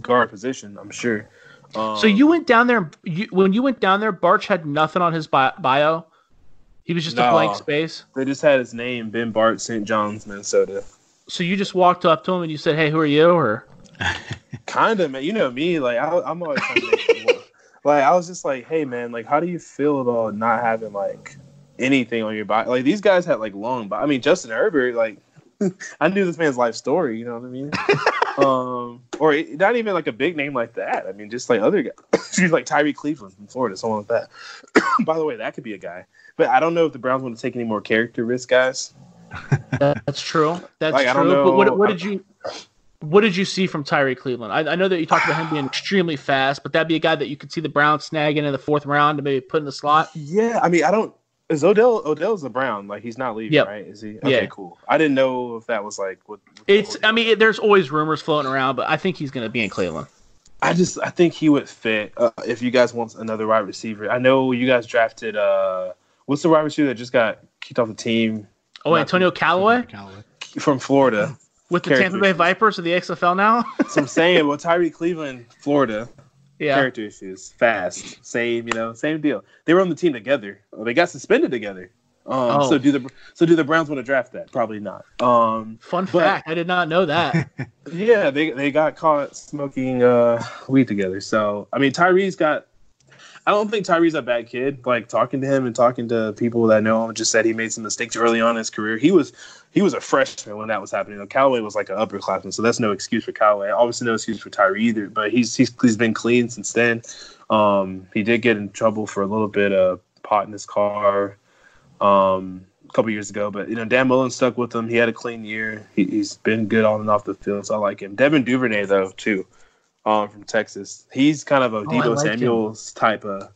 guard position. I'm sure. Um, so you went down there. You, when you went down there, Barch had nothing on his bio. He was just no, a blank space. They just had his name, Ben Bart, St. John's, Minnesota. So you just walked up to him and you said, "Hey, who are you?" Or kind of, man. You know me. Like I, am always like I was just like, "Hey, man. Like, how do you feel about not having like anything on your body? Like these guys had like long, but I mean, Justin Herbert. Like, I knew this man's life story. You know what I mean? Um, or not even like a big name like that. I mean, just like other guys. like Tyree Cleveland from Florida, someone like that. By the way, that could be a guy. But I don't know if the Browns want to take any more character risk, guys. That's true. That's like, true. But what, what did you what did you see from Tyree Cleveland? I, I, know that you talked about him being extremely fast, but that'd be a guy that you could see the Browns snagging in the fourth round to maybe put in the slot. Yeah, I mean, I don't. Is Odell Odell's a Brown? Like he's not leaving, yep. right? Is he? Okay, yeah. cool. I didn't know if that was like what. what it's. I mean, it, there's always rumors floating around, but I think he's going to be in Cleveland. I just I think he would fit uh, if you guys want another wide receiver. I know you guys drafted uh What's the wide receiver that just got kicked off the team? Oh, Antonio Callaway? from Florida. With the Tampa Bay Vipers of the XFL now? so I'm saying, well, Tyree Cleveland, Florida. Yeah. Character issues. Fast. Same, you know, same deal. They were on the team together. They got suspended together. Um, oh. So do the so do the Browns want to draft that? Probably not. Um, Fun but, fact, I did not know that. yeah, they they got caught smoking uh, weed together. So I mean, Tyree's got I don't think Tyree's a bad kid. Like talking to him and talking to people that know him, just said he made some mistakes early on in his career. He was he was a freshman when that was happening. You know, Callaway was like an upperclassman, so that's no excuse for Callaway. Obviously, no excuse for Tyree either. But he's he's he's been clean since then. Um, he did get in trouble for a little bit of pot in his car. Um, a couple years ago, but you know Dan Mullen stuck with him. He had a clean year. He, has been good on and off the field, so I like him. Devin Duvernay though too, um, from Texas. He's kind of a oh, Deebo like Samuel's him. type of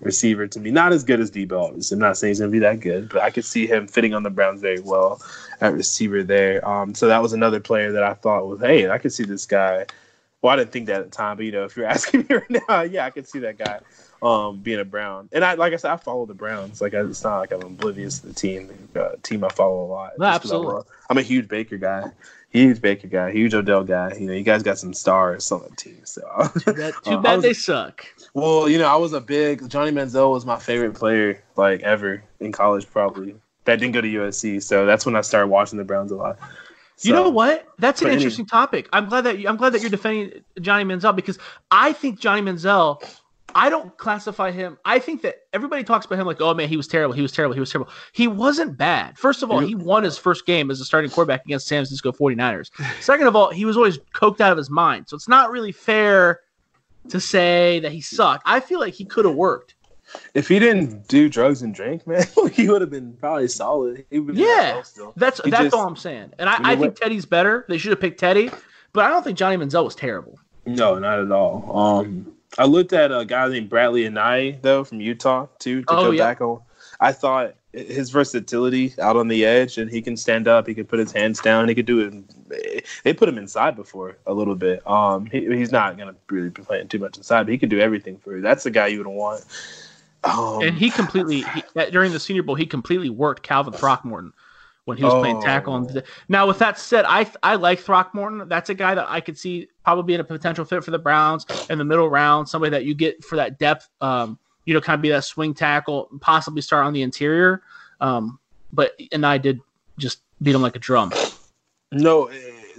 receiver to me. Not as good as. Obviously. I'm not saying he's gonna be that good, but I could see him fitting on the Browns very well at receiver there. Um, so that was another player that I thought was, hey, I could see this guy. Well, I didn't think that at the time, but you know, if you're asking me right now, yeah, I could see that guy um, being a Brown. And I, like I said, I follow the Browns. Like it's not like I'm oblivious to the team. Uh, team I follow a lot. No, absolutely. I'm a huge Baker guy. Huge Baker guy, huge Odell guy. You know, you guys got some stars on the team. So too bad, too uh, bad was, they suck. Well, you know, I was a big Johnny Manziel was my favorite player like ever in college, probably. That didn't go to USC, so that's when I started watching the Browns a lot. So, you know what? That's an interesting any, topic. I'm glad that you, I'm glad that you're defending Johnny Manziel because I think Johnny Manziel I don't classify him. I think that everybody talks about him like, oh man, he was terrible. He was terrible. He was terrible. He wasn't bad. First of all, he won his first game as a starting quarterback against San Francisco 49ers. Second of all, he was always coked out of his mind. So it's not really fair to say that he sucked. I feel like he could have worked. If he didn't do drugs and drink, man, he would have been probably solid. yeah, that's he that's just, all I'm saying. And I, I think Teddy's better. They should have picked Teddy, but I don't think Johnny Manziel was terrible. No, not at all. Um, I looked at a guy named Bradlee Anae though from Utah too to oh, go yeah. back on. I thought his versatility out on the edge, and he can stand up. He could put his hands down. He could do it. They put him inside before a little bit. Um, he, he's not gonna really be playing too much inside, but he could do everything for you. That's the guy you would want. Um, and he completely he, during the Senior Bowl, he completely worked Calvin Throckmorton when he was oh. playing tackle. And now, with that said, I I like Throckmorton. That's a guy that I could see probably being a potential fit for the Browns in the middle round. Somebody that you get for that depth. Um, you know, kind of be that swing tackle, possibly start on the interior. Um, but and I did just beat him like a drum. No,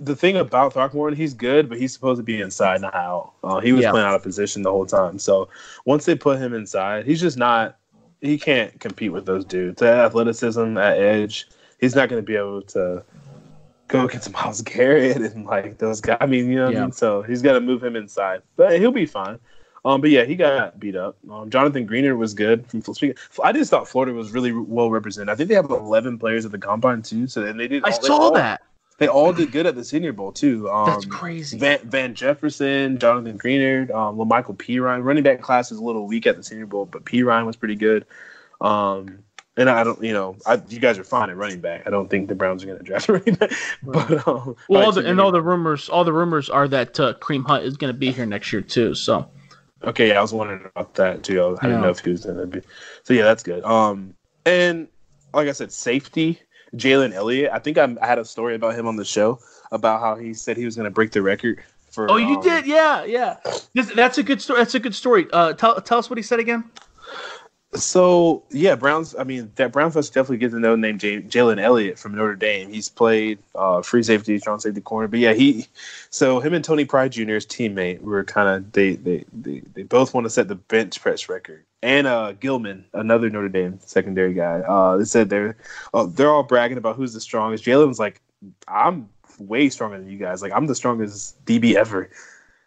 the thing about Throckmorton, he's good, but he's supposed to be inside, not out. Uh, he was yeah. playing out of position the whole time. So once they put him inside, he's just not. He can't compete with those dudes. The athleticism at edge he's not going to be able to go against Myles Garrett and like those guys. I mean, you know, yeah. I mean? so he's got to move him inside, but he'll be fine. Um, but yeah, he got beat up. Um, Jonathan Greenard was good. From I just thought Florida was really well represented. I think they have 11 players at the combine too. So then they did. I saw all, that. They all did good at the Senior Bowl too. Um, That's crazy. Van, Van Jefferson, Jonathan Greenard, um, Perine. Running back class is a little weak at the Senior Bowl, but Perine was pretty good. Um, and I don't, you know, I, you guys are fine at running back. I don't think the Browns are going to draft a running back. But um, well, all the, and all the rumors, all the rumors are that uh, Kareem Hunt is going to be here next year too. So, okay, yeah, I was wondering about that too. I, didn't know if he was going to be. So yeah, that's good. Um, and like I said, safety, Jalen Elliott. I think I'm, i had a story about him on the show about how he said he was going to break the record for. Oh, you um, did? Yeah, yeah. This, that's a good story. That's a good story. Uh, tell tell us what he said again. So yeah, Browns. I mean, that Brown fans definitely get to know name Jalen Elliott from Notre Dame. He's played uh, free safety, strong safety corner. But yeah, he. So him and Troy Pride Jr.'s teammate were kind of they, they they they both want to set the bench press record. And uh, Gilman, another Notre Dame secondary guy, uh, they said they're uh, they're all bragging about who's the strongest. Jalen's like, I'm way stronger than you guys. Like I'm the strongest DB ever.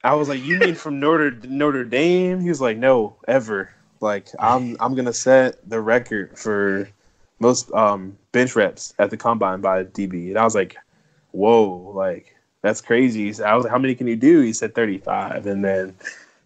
I was like, you mean from Notre Notre Dame? He was like, no, ever. Like I'm I'm gonna set the record for most um, bench reps at the combine by DB, and I was like, whoa, like that's crazy. So I was like, how many can you do? He said 35, and then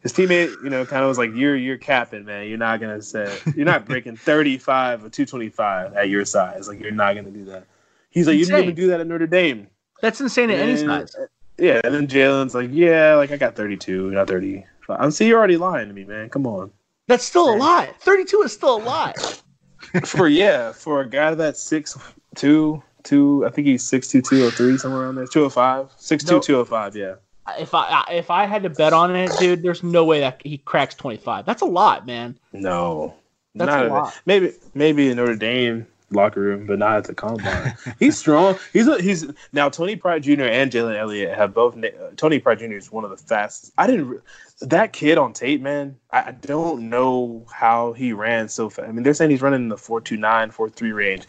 his teammate, you know, kind of was like, "You're you're capping, man. You're not gonna set. You're not breaking 35 or 225 at your size. Like you're not gonna do that." He's like, "You didn't even do that at Notre Dame." That's insane at any size. Yeah, and then Jalen's like, "Yeah, like I got 32, not 35." I'm see, you're already lying to me, man. Come on. That's still a lot. 32 is still a lot. for yeah, for a guy that's six two two, I think he's six two two or three somewhere around there. Two oh five. Six two two oh five, yeah. If I if I had to bet on it, dude, there's no way that he cracks 25. That's a lot, man. No. That's a lot. Maybe maybe in Notre Dame locker room, but not at the combine. he's strong. He's a, he's now Troy Pride Jr. and Jalen Elliott have both. Uh, Troy Pride Jr. is one of the fastest. I didn't that kid on tape, man. I, I don't know how he ran so fast. I mean, they're saying he's running in the 4.29, 4.3 range.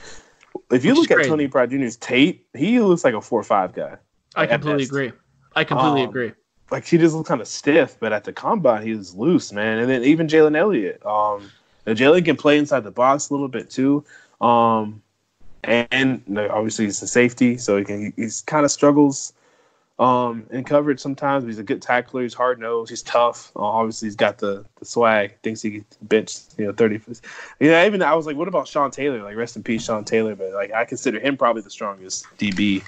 If you Which look at Troy Pride Jr.'s tape, he looks like a four five guy. I completely agree. I completely um, agree. Like he just looked kind of stiff, but at the combine he was loose, man. And then even Jalen Elliott, um, Jalen can play inside the box a little bit too. Um, and, and obviously he's a safety, so he can he's kind of struggles um, in coverage sometimes. he's a good tackler. He's hard nosed. He's tough. Uh, obviously, he's got the, the swag. Thinks he can bench, you know, thirty. You know, even I was like, what about Sean Taylor? Like, rest in peace, Sean Taylor. But like, I consider him probably the strongest DB.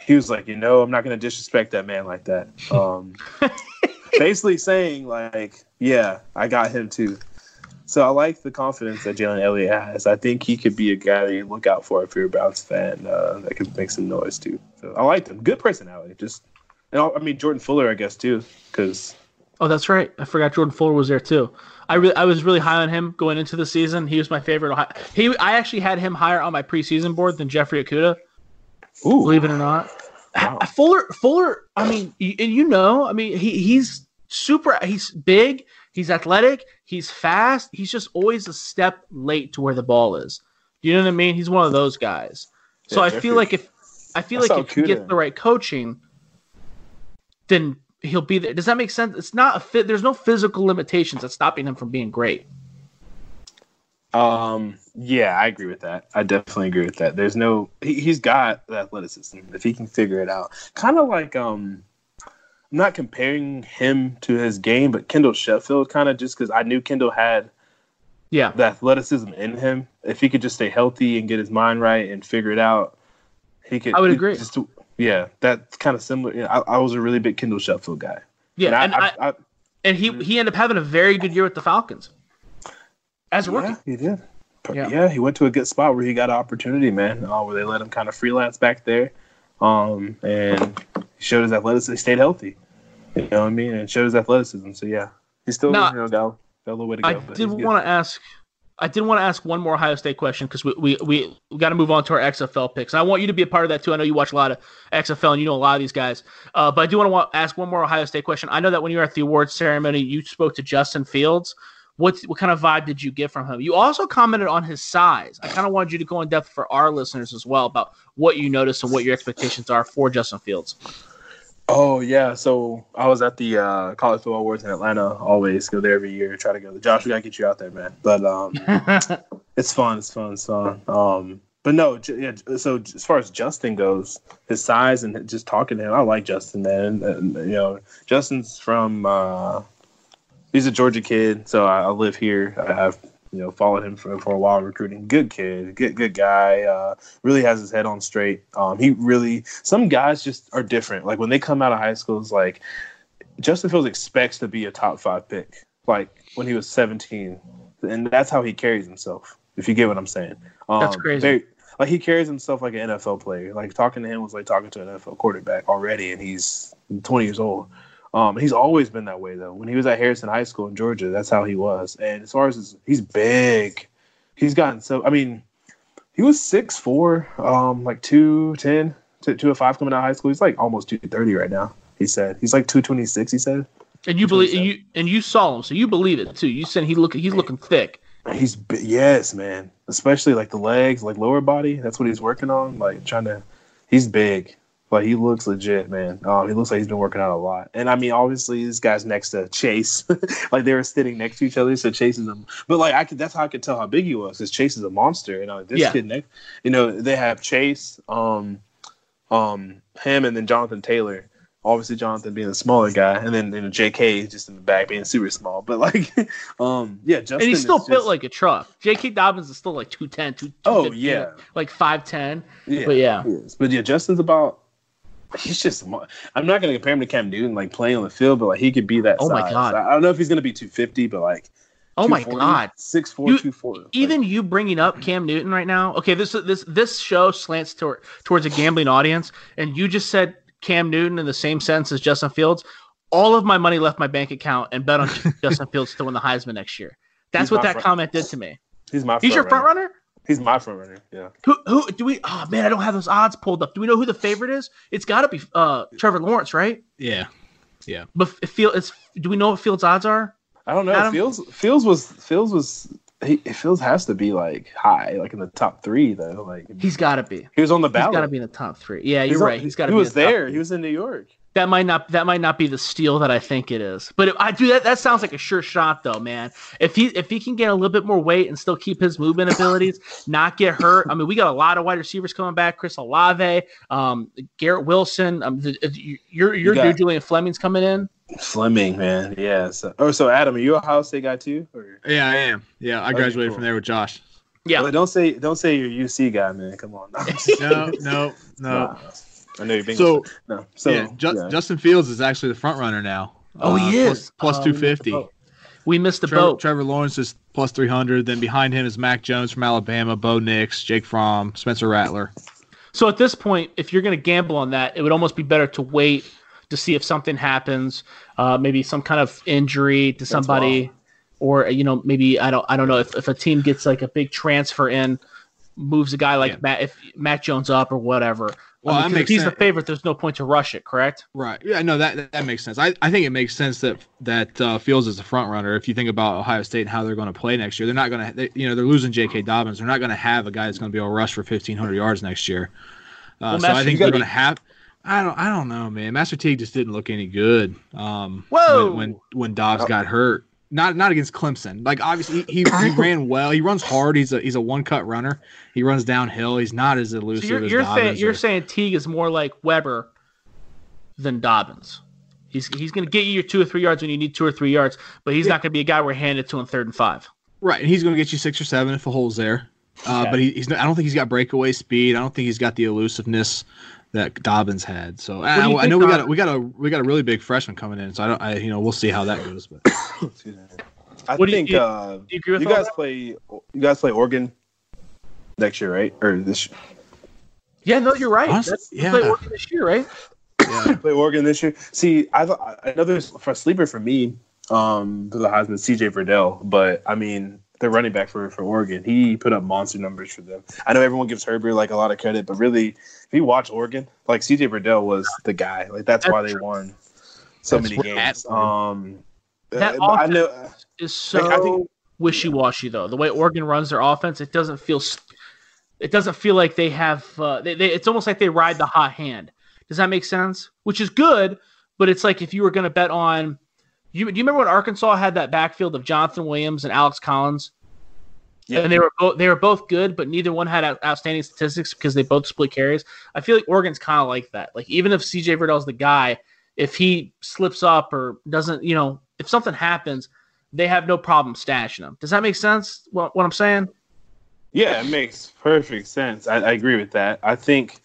He was like, you know, I'm not going to disrespect that man like that. Um, basically saying like, yeah, I got him too. So I like the confidence that Jalen Elliott has. I think he could be a guy that you look out for if you're a Browns fan uh, that could make some noise too. So I like him. Good personality. Just, and I mean Jordan Fuller, I guess too, because. Oh, that's right. I forgot Jordan Fuller was there too. I really, I was really high on him going into the season. He was my favorite. He, I actually had him higher on my preseason board than Jeffrey Okudah. Ooh. Believe it or not, wow. Fuller, Fuller. I mean, and you know, I mean, he, he's super. He's big. He's athletic. He's fast. He's just always a step late to where the ball is. Do you know what I mean? He's one of those guys. So yeah, I feel like if I feel like if he gets the right coaching, then he'll be there. Does that make sense? It's not a fit. There's no physical limitations that's stopping him from being great. Um. Yeah, I agree with that. I definitely agree with that. There's no. He, has got the athleticism if he can figure it out. Kind of like um. I'm not comparing him to his game, but Kendall Sheffield kind of just because I knew Kendall had yeah the athleticism in him. If he could just stay healthy and get his mind right and figure it out, he could. I would agree. Just, yeah, that's kind of similar. You know, I, I, was a really big Kendall Sheffield guy. Yeah, and, I, I, and he he ended up having a very good year with the Falcons as a yeah, rookie. He did. Yeah. yeah. he went to a good spot where he got an opportunity, man. Uh, where they let him kind of freelance back there, um, and he showed his athleticism. He stayed healthy. You know what I mean? And showed his athleticism. So yeah, he's still now, you know got, got a little way to go. I did want to ask. I did want to ask one more Ohio State question because we we, we, we got to move on to our XFL picks. And I want you to be a part of that too. I know you watch a lot of XFL and you know a lot of these guys. Uh, but I do want to ask one more Ohio State question. I know that when you were at the awards ceremony, you spoke to Justin Fields. What what kind of vibe did you get from him? You also commented on his size. I kind of wanted you to go in depth for our listeners as well about what you noticed and what your expectations are for Justin Fields. Oh yeah, so I was at the uh, college football awards in Atlanta. Always go there every year. Try to go. Josh, we gotta get you out there, man. But um, it's fun. It's fun. It's fun. Um, but no, yeah. So as far as Justin goes, his size and just talking to him, I like Justin, man. And, you know, Justin's from. Uh, he's a Georgia kid, so I, I live here. I have you know, followed him for, for a while recruiting. Good kid, good good guy. Uh, really has his head on straight. Um, he really some guys just are different. Like when they come out of high school, it's like Justin Fields expects to be a top five pick. Like when he was 17, and that's how he carries himself. If you get what I'm saying, um, that's crazy. Very, like he carries himself like an NFL player. Like talking to him was like talking to an NFL quarterback already, and he's 20 years old. Um, he's always been that way though. When he was at Harrison High School in Georgia, that's how he was. And as far as his, he's big, he's gotten so. I mean, he was six four, um, like two ten, two five coming out of high school. He's like almost two thirty right now. He said he's like two twenty six. He said. And you believe and you and you saw him, so you believe it too. You said he look he's looking thick. He's yes, man. Especially like the legs, like lower body. That's what he's working on. Like trying to. He's big. But he looks legit, man. Um, he looks like he's been working out a lot. And I mean, obviously, this guy's next to Chase. like they were sitting next to each other, so Chase is him. But like I could, that's how I could tell how big he was, because Chase is a monster. You know, this yeah. kid next, you know, they have Chase, um, um, him, and then Jonathan Taylor. Obviously, Jonathan being the smaller guy, and then you know J.K. just in the back being super small. But like, um, yeah, Justin. And he's still built just... like a truck. J.K. Dobbins is still like 210, 2, Oh yeah, like five ten. Yeah, but yeah, but yeah, Justin's about he's just I'm not gonna compare him to Cam Newton like playing on the field, but like he could be that. Oh size. my god! I don't know if he's gonna be 250, but like. Oh my god, six four two four. Even like, you bringing up Cam Newton right now. Okay, this this this show slants toward, towards a gambling audience, and you just said Cam Newton in the same sense as Justin Fields. All of my money left my bank account and bet on Justin Fields to win the Heisman next year. That's what that front. comment did to me. He's my. He's your front runner. He's my front runner. Yeah. Who who do we? Oh man, I don't have those odds pulled up. Do we know who the favorite is? It's got to be uh Trevor Lawrence, right? Yeah. Yeah. But it feel it's. Do we know what Fields' odds are? I don't know. Adam? Fields Fields was Fields was he Fields has to be like high, like in the top three though. Like He's got to be. he was on the He's ballot. got to be in the top three. Yeah, you're on- right. He's got to be. He be. was in the top there. three. He was in New York. That might not. That might not be the steal that I think it is. But if, I do that. That sounds like a sure shot, though, man. If he if he can get a little bit more weight and still keep his movement abilities, not get hurt. I mean, we got a lot of wide receivers coming back. Chris Olave, um, Garrett Wilson. Um, the, the- your your got- dude Julian Fleming's coming in. Fleming, man. Yeah. So, oh, so Adam, are you a Ohio State guy too? Or Yeah, I am. Yeah, I Okay, graduated cool. from there with Josh. Yeah. Well, don't say don't say you're a UC guy, man. Come on. No, no, no. Nah. I know you're being So no. So yeah, Ju- yeah. Justin Fields is actually the front runner now. Oh, he Uh, plus- is plus Um, 250. oh. We missed the Trevor, boat. Trevor Lawrence is plus 300. Then behind him is Mac Jones from Alabama, Bo Nix, Jake Fromm, Spencer Rattler. So at this point, if you're going to gamble on that, it would almost be better to wait to see if something happens, uh, maybe some kind of injury to somebody, or you know, maybe I don't, I don't know if, if a team gets like a big transfer in, moves a guy like Yeah. Matt, if Mac Jones up or whatever. Well, I mean, that 'cause makes if he's sense. the favorite. There's no point to rush it, correct? Right. Yeah. No, that that, that makes sense. I, I think it makes sense that that uh, Fields is the front runner. If you think about Ohio State and how they're going to play next year, they're not going to. They, you know, they're losing J.K. Dobbins. They're not going to have a guy that's going to be able to rush for 1,500 yards next year. Uh, Well, so I think they're gotta- going to have. I don't. I don't know, man. Master Teague just didn't look any good. Um, Whoa! When when, when Dobbs Oh. got hurt. Not not against Clemson. Like obviously he, he, he ran well. He runs hard. He's a he's a one cut runner. He runs downhill. He's not as So elusive you're, as you're saying you're or- saying Teague is more like Weber than Dobbins. He's he's going to get you your two or three yards when you need two or three yards, but he's Yeah. not going to be a guy we're handed to in third and five. Right, and he's going to get you six or seven if a hole's there. Uh, Okay. But he, he's. not- I don't think he's got breakaway speed. I don't think he's got the elusiveness that Dobbins had. So I, do you I think know we got a, we got a we got a really big freshman coming in. So I don't. I you know we'll see how that goes. But I What do you- think you- uh, Do you you guys that? play you guys play Oregon next year, right? Or this Year. Yeah, no, you're right. Honestly, yeah. yeah. play Oregon this year, right? yeah, play Oregon this year. See, I thought I know there's for a sleeper for me, um, for the Heisman, CJ Verdell, but I mean the running back for for Oregon, he put up monster numbers for them. I know everyone gives Herbert like a lot of credit, but really, if you watch Oregon, like CJ Verdell was the guy. Like that's, That's why they true. won so That's many games. at Um, That uh, I know. Is so Like, I think- wishy-washy though. The way Oregon runs their offense, it doesn't feel it doesn't feel like they have uh, they, they, it's almost like they ride the hot hand. Does that make sense? Which is good, but it's like if you were going to bet on you do you remember when Arkansas had that backfield of Jonathan Williams and Alex Collins? Yeah. And they were both they were both good, but neither one had outstanding statistics because they both split carries. I feel like Oregon's kind of like that. Like even if CJ Verdell's the guy, if he slips up or doesn't, you know, if something happens, they have no problem stashing him. Does that make sense? What, what I'm saying? Yeah, it makes perfect sense. I, I agree with that. I think,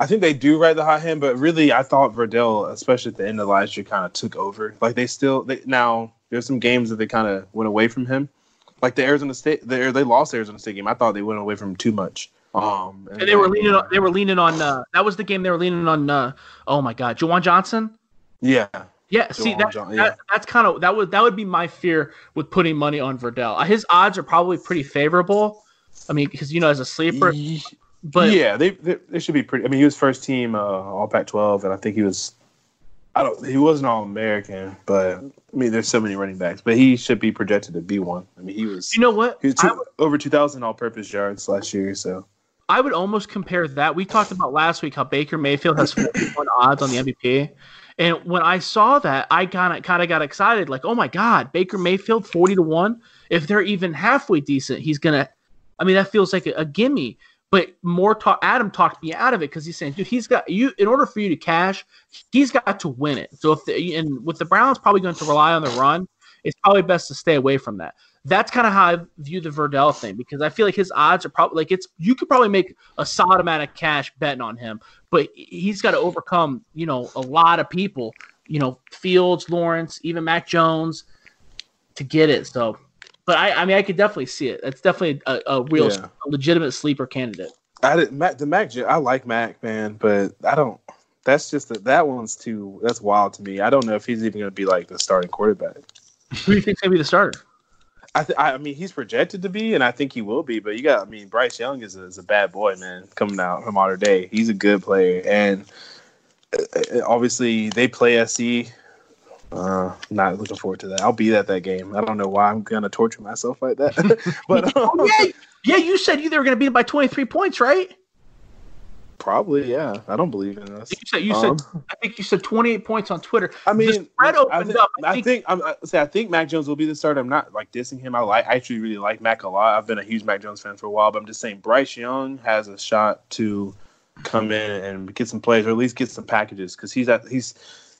I think they do ride the hot hand, but really, I thought Verdell, especially at the end of last year, kind of took over. Like they still, they, now there's some games that they kind of went away from him. Like the Arizona State, they they lost the Arizona State game. I thought they went away from him too much. Um, And they were leaning on. They were leaning on. Uh, that was the game they were leaning on. Uh, oh my God, Juwan Johnson. yeah, Yeah, see that, John- that that's kind of that would that would be my fear with putting money on Verdell. His odds are probably pretty favorable. I mean, because you know, as a sleeper, but yeah, they, they they should be pretty. I mean, he was first team uh, All Pac-12, and I think he was. I don't. He wasn't All American, but I mean, there's so many running backs, but he should be projected to be one. I mean, he was. you know what? He took would, over 2,000 all-purpose yards last year. So I would almost compare that. We talked about last week how Baker Mayfield has 41 odds on the MVP. And when I saw that, I kind of kind of got excited, like, oh my God, Baker Mayfield 40 to 1. If they're even halfway decent, he's gonna I mean, that feels like a, a gimme. But more talk Adam talked me out of it because he's saying, dude, he's got you in order for you to cash, he's got to win it. So if the, and with the Browns probably going to rely on the run, it's probably best to stay away from that. That's kind of how I view the Verdell thing because I feel like his odds are probably like it's you could probably make a solid amount of cash betting on him, but he's got to overcome you know a lot of people, you know Fields, Lawrence, even Mac Jones, to get it. So, but I I mean I could definitely see it. It's definitely a, a real Yeah. a legitimate sleeper candidate. I did Mac the Mac. I like Mac, man, but I don't. That's just that that one's too. That's wild to me. I don't know if he's even going to be like the starting quarterback. Who do you think's gonna be the starter? I, th- I mean, he's projected to be, and I think he will be. But you got, I mean, Bryce Young is a, is a bad boy, man, coming out from Mater Dei. He's a good player, and uh, obviously they play SC. Uh, not looking forward to that. I'll be at that game. I don't know why I'm gonna torture myself like that, but um, oh, yeah, yeah. You said you they were gonna beat by 23 points, right? Probably, yeah. I don't believe in us. You said you um, said I think you said 28 points on Twitter. I mean, the spread opened I think, up. I, I think, think I'm I, say I think Mac Jones will be the starter. I'm not like dissing him. I like I actually really like Mac a lot. I've been a huge Mac Jones fan for a while, but I'm just saying Bryce Young has a shot to come in and get some plays or at least get some packages because he's at he's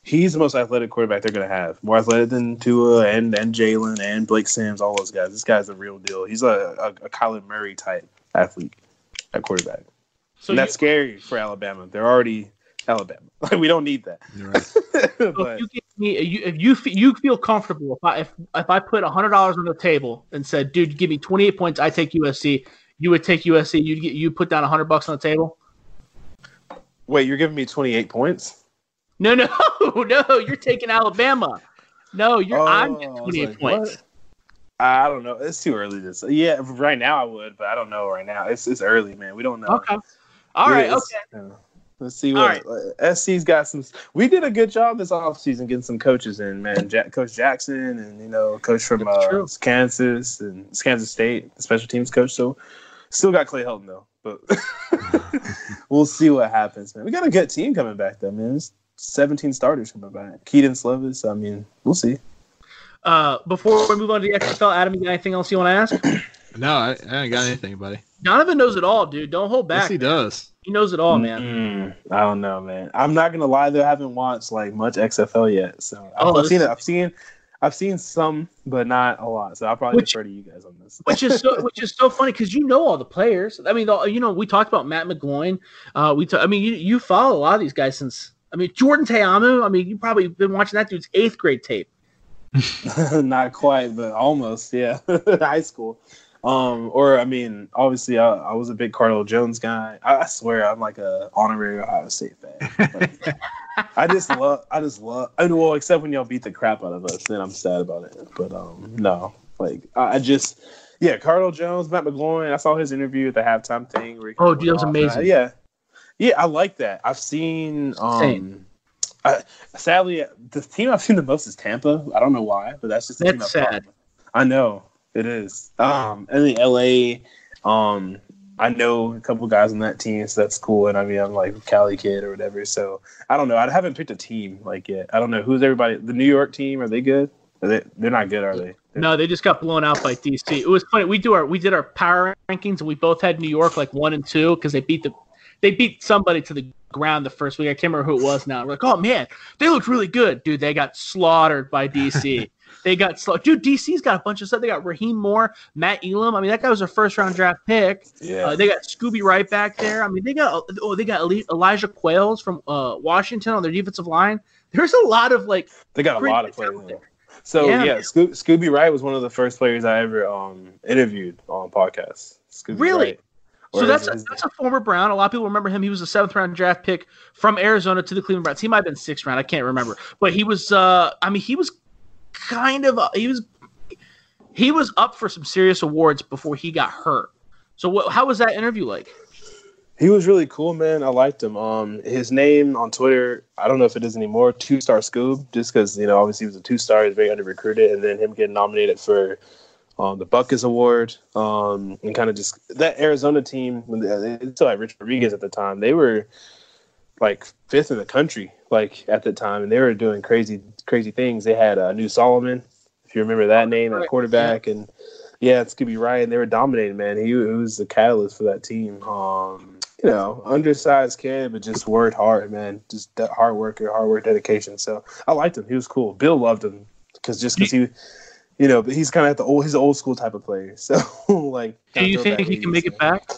he's the most athletic quarterback they're gonna have. More athletic than Tua and and Jalen and Blake Sims, all those guys. This guy's a real deal. He's a, a, a Kyler Murray type athlete at quarterback. So and that's you, scary for Alabama. They're already Alabama. Like we don't need that. Right. but, if you, me, you, if you you feel comfortable, if I if, if I put hundred dollars on the table and said, "Dude, give me twenty eight points," I take USC. You would take USC. You get you put down hundred bucks on the table. Wait, you're giving me twenty eight points? No, no, no. You're taking Alabama. No, you're. Oh, I'm getting twenty eight like, points. What? I don't know. It's too early to say. Yeah, right now I would, but I don't know right now. It's it's early, man. We don't know. Okay. All right. Okay. Uh, let's see what right. uh, SC's got some. We did a good job this offseason getting some coaches in, man. Jack, coach Jackson and you know coach from uh, Kansas and Kansas State, the special teams coach. So still got Clay Helton though, but we'll see what happens, man. We got a good team coming back though, man. It's 17 starters coming back. Kedon Slovis. I mean, we'll see. Uh, before we move on to the XFL, Adam, you got anything else you want to ask? no, I, I ain't got anything, buddy. Donovan knows it all, dude. Don't hold back. Yes, he does. He knows it all, man. Mm-hmm. I don't know, man. I'm not gonna lie though. I haven't watched like much XFL yet, so oh, I've seen it. I've seen, I've seen some, but not a lot. So I'll probably which, defer to you guys on this. which is so, which is so funny because you know all the players. I mean, the, you know, we talked about Matt McGloin. Uh, we, t- I mean, you, you follow a lot of these guys since. I mean, Jordan Ta'amu. I mean, you've probably been watching that dude's eighth grade tape. not quite, but almost. Yeah, high school. Um, or I mean, obviously, I, I, was a big Cardale Jones guy. I, I, swear, I'm like a honorary Ohio State fan. Like, I just love, I just love. I mean, well, except when y'all beat the crap out of us, then I'm sad about it. But um, no, like I, I just, yeah, Cardale Jones, Matt McGloin. I saw his interview at the halftime thing. oh, dude, that was amazing. yeah, yeah, I like that. I've seen. um Same. I, sadly, the team I've seen the most is Tampa. I don't know why, but that's just the that's team I've sad. I know. It is. Um, and the LA, um, I know a couple guys on that team, so that's cool. And I mean, I'm like Cali kid or whatever. So I don't know. I haven't picked a team like yet. I don't know who's everybody. The New York team are they good? Are they? They're not good, are they? They're, no, they just got blown out by DC. It was funny. We do our we did our power rankings, and we both had New York like one and two because they beat the they beat somebody to the ground the first week. I can't remember who it was now. We're like, oh man, they looked really good, dude. They got slaughtered by DC. They got slow. Dude, DC's got a bunch of stuff. They got Rahim Moore, Matt Elam. I mean, that guy was a first round draft pick. Yeah. Uh, they got Scooby Wright back there. I mean, they got oh, they got Elijah Qualls from uh, Washington on their defensive line. There's a lot of like. They got a lot of players there. So yeah, yeah Sco- Scooby Wright was one of the first players I ever um, interviewed on podcasts. Scooby really? Wright. So that's a, that's a former Brown. A lot of people remember him. He was a seventh round draft pick from Arizona to the Cleveland Browns. He might have been sixth round. I can't remember, but he was. Uh, I mean, he was kind of he was he was up for some serious awards before he got hurt. So what, how was that interview like? He was really cool, man. I liked him. Um, his name on Twitter, I don't know if it is anymore, Two Star Scoob, just because you know obviously he was a two star, he's very under recruited, and then him getting nominated for um, the Butkus Award, um, and kind of just that Arizona team. They still had Rich Rodriguez at the time. They were like fifth in the country, like at the time, and they were doing crazy, crazy things. They had a uh, Anu Solomon, if you remember that name, at quarterback, and yeah, it's Scooby Ryan. They were dominating, man. He, he was the catalyst for that team. Um, you know, undersized kid, but just worked hard, man. Just that hard worker, hard work, dedication. So I liked him. He was cool. Bill loved him because just because he, you know, but he's kind of at the old, he's an old school type of player. So like, do you think he can make it back?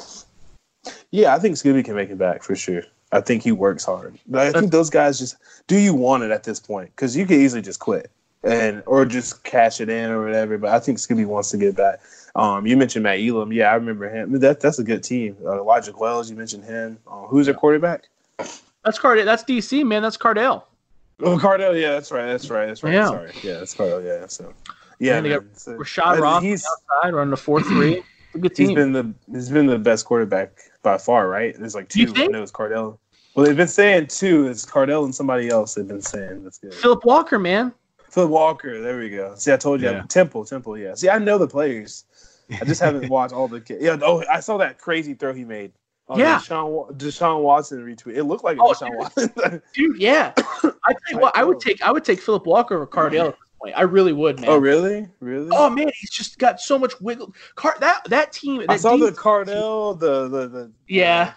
Yeah, I think Scooby can make it back for sure. I think he works hard. But I think those guys just do you want it at this point? Because you could easily just quit and or just cash it in or whatever. But I think Scooby wants to get back. Um, you mentioned Matt Elam. Yeah, I remember him. That that's a good team. Uh, Elijah Wells, you mentioned him. Uh, who's their quarterback? That's Cardale. That's DC, man. That's Cardale. Oh, Cardale. Yeah, that's right. That's right. That's right. Yeah. Sorry. Yeah, that's Cardale. Yeah. So. Yeah, And they got man. So- Rashad Ross outside running the four three. A good he's team. been the he's been the best quarterback by far, right? There's like two. You I think? know it's Cardale. Well, they've been saying two. It's Cardale and somebody else. They've been saying that's good. Philip Walker, man. Philip Walker. There we go. See, I told you. Yeah. Temple. Temple. Yeah. See, I know the players. I just haven't watched all the. kids. Yeah. Oh, I saw that crazy throw he made. Oh, Yeah. Deshaun, Deshaun Watson retweet. It looked like a Oh, Deshaun dude. Watson. Dude, yeah. I tell you what, I would take I would take Philip Walker or Cardale at this point. I really would, man. oh, really? Really? Oh man, he's just got so much wiggle. Car- that that team. That I saw the Cardale. The the the. Yeah,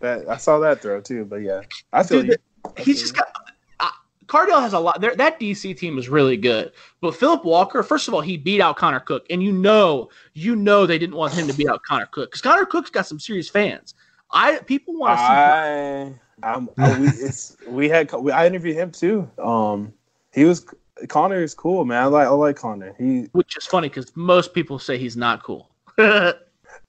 That I saw that throw too, but yeah, I feel Dude, you. he's just got. Uh, Cardale has a lot. There, that DC team is really good. But Philip Walker, first of all, he beat out Connor Cook, and you know, you know, they didn't want him to beat out Connor Cook because Connor Cook's got some serious fans. I people want to see. I, I'm, I, we, it's, we had we, I interviewed him too. Um, he was Connor is cool, man. I like I like Connor. He which is funny because most people say he's not cool.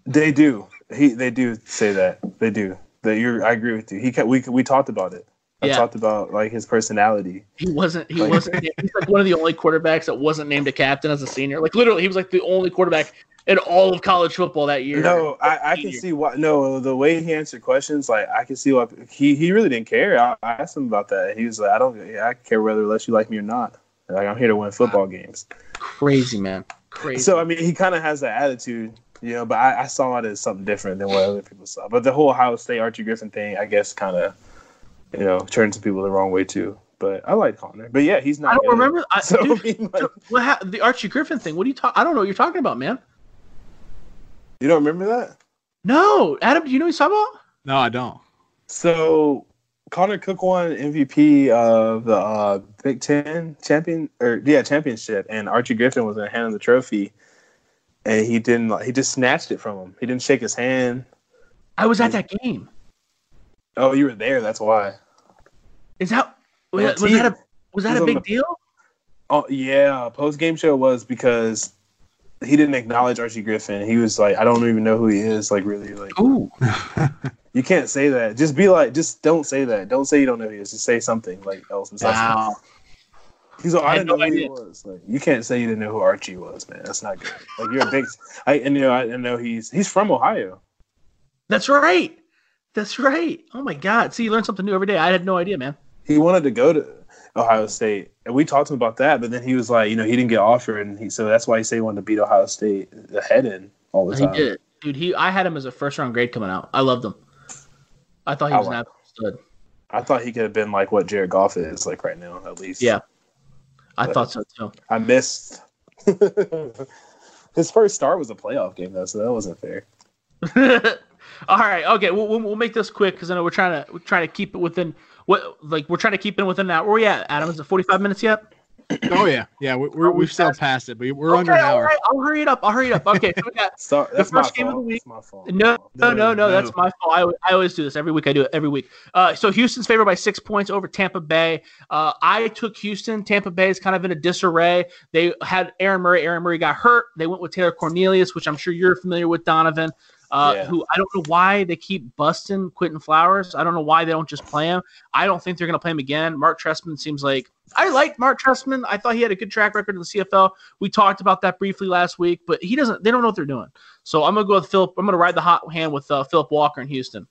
they do he they do say that they do that. You're I agree with you. He kept, we we talked about it. I Yeah. talked about like his personality. he wasn't. He Like- wasn't. He's like one of the only quarterbacks that wasn't named a captain as a senior. Like literally, he was like the only quarterback in all of college football that year. No, I, I can see why. No, the way he answered questions, like I can see why he he really didn't care. I, I asked him about that. He was like, I don't, yeah, I care whether or unless you like me or not. Like I'm here to win football games. crazy man, crazy. So I mean, he kind of has that attitude, you know. But I, I saw it as something different than what other people saw. But the whole Ohio State Archie Griffin thing, I guess, kind of, you know, turned some people the wrong way too. But I like Connor. But yeah, he's not. I don't good. remember. I, So dude, I mean, like, what ha- the Archie Griffin thing? What are you talking? I don't know what you're talking about, man. you don't remember that? No, Adam, do you know what he's talking about? No, I don't. So Connor Cook won MVP of the uh, Big Ten champion or yeah championship, and Archie Griffin was to hand him the trophy, and he didn't. like, He just snatched it from him. He didn't shake his hand. I was at that game. Oh, you were there. That's why. Is that was, that, was that a was that a big the- deal? Oh yeah, post game show was because he didn't acknowledge Archie Griffin. He was like, I don't even know who he is. Like really, like Ooh, you can't say that. Just be like, just don't say that. Don't say you don't know who he is. Just say something like else. besides that. wow. He's like, I I, had didn't know no who he idea. was. Like you can't say you didn't know who Archie was, man. That's not good. Like you're a big. I and you know I know he's he's from Ohio. That's right. That's right. Oh my God! See, you learn something new every day. I had no idea, man. He wanted to go to Ohio State, and we talked to him about that. But then he was like, you know, he didn't get offered, and he so that's why he said he wanted to beat Ohio State the head in all the He time. did dude. He, I had him as a first round grade coming out. I loved him. I thought he I was an absolute stud. I thought he could have been like what Jared Goff is like right now, at least. Yeah. I But- thought so too. I missed. His first start was a playoff game though, so that wasn't fair. All right, okay, we'll, we'll, we'll make this quick because I know we're trying to we're trying to keep it within what like we're trying to keep it within that. Where we at, Adam? Is it forty five minutes yet? Oh yeah, yeah. We, we're, we we've sailed passed- past it, but we're under an hour. right, I'll hurry it up. I'll hurry it up. Okay, so we got So that's my first game of the week- my fault. No, no, no, no, no. That's my fault. I, I always do this every week. I do it every week. Uh, so Houston's favored by six points over Tampa Bay. Uh, I took Houston. Tampa Bay is kind of in a disarray. They had Aaron Murray. Aaron Murray got hurt. They went with Taylor Cornelius, which I'm sure you're familiar with, Donovan. Uh, Yeah. Who I don't know why they keep busting Quinton Flowers. I don't know why they don't just play him. I don't think they're going to play him again. Mark Trestman seems like I liked Mark Trestman. I thought he had a good track record in the CFL. We talked about that briefly last week, but he doesn't. They don't know what they're doing. So I'm gonna go with Philip. I'm gonna ride the hot hand with uh, Philip Walker in Houston.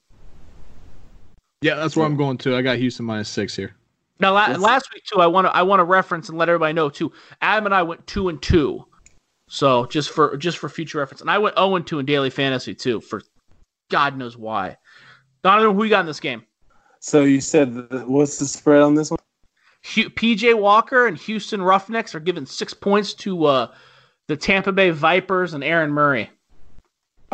Yeah, that's where I'm going to. I got Houston minus six here. Now, la- last week too, I want to I want to reference and let everybody know too. Adam and I went two and two, so just for just for future reference, and I went zero and two in daily fantasy too. For God knows why. Donovan, who you got in this game? So you said what's the spread on this one? PJ Walker and Houston Roughnecks are giving six points to uh, the Tampa Bay Vipers and Aaron Murray.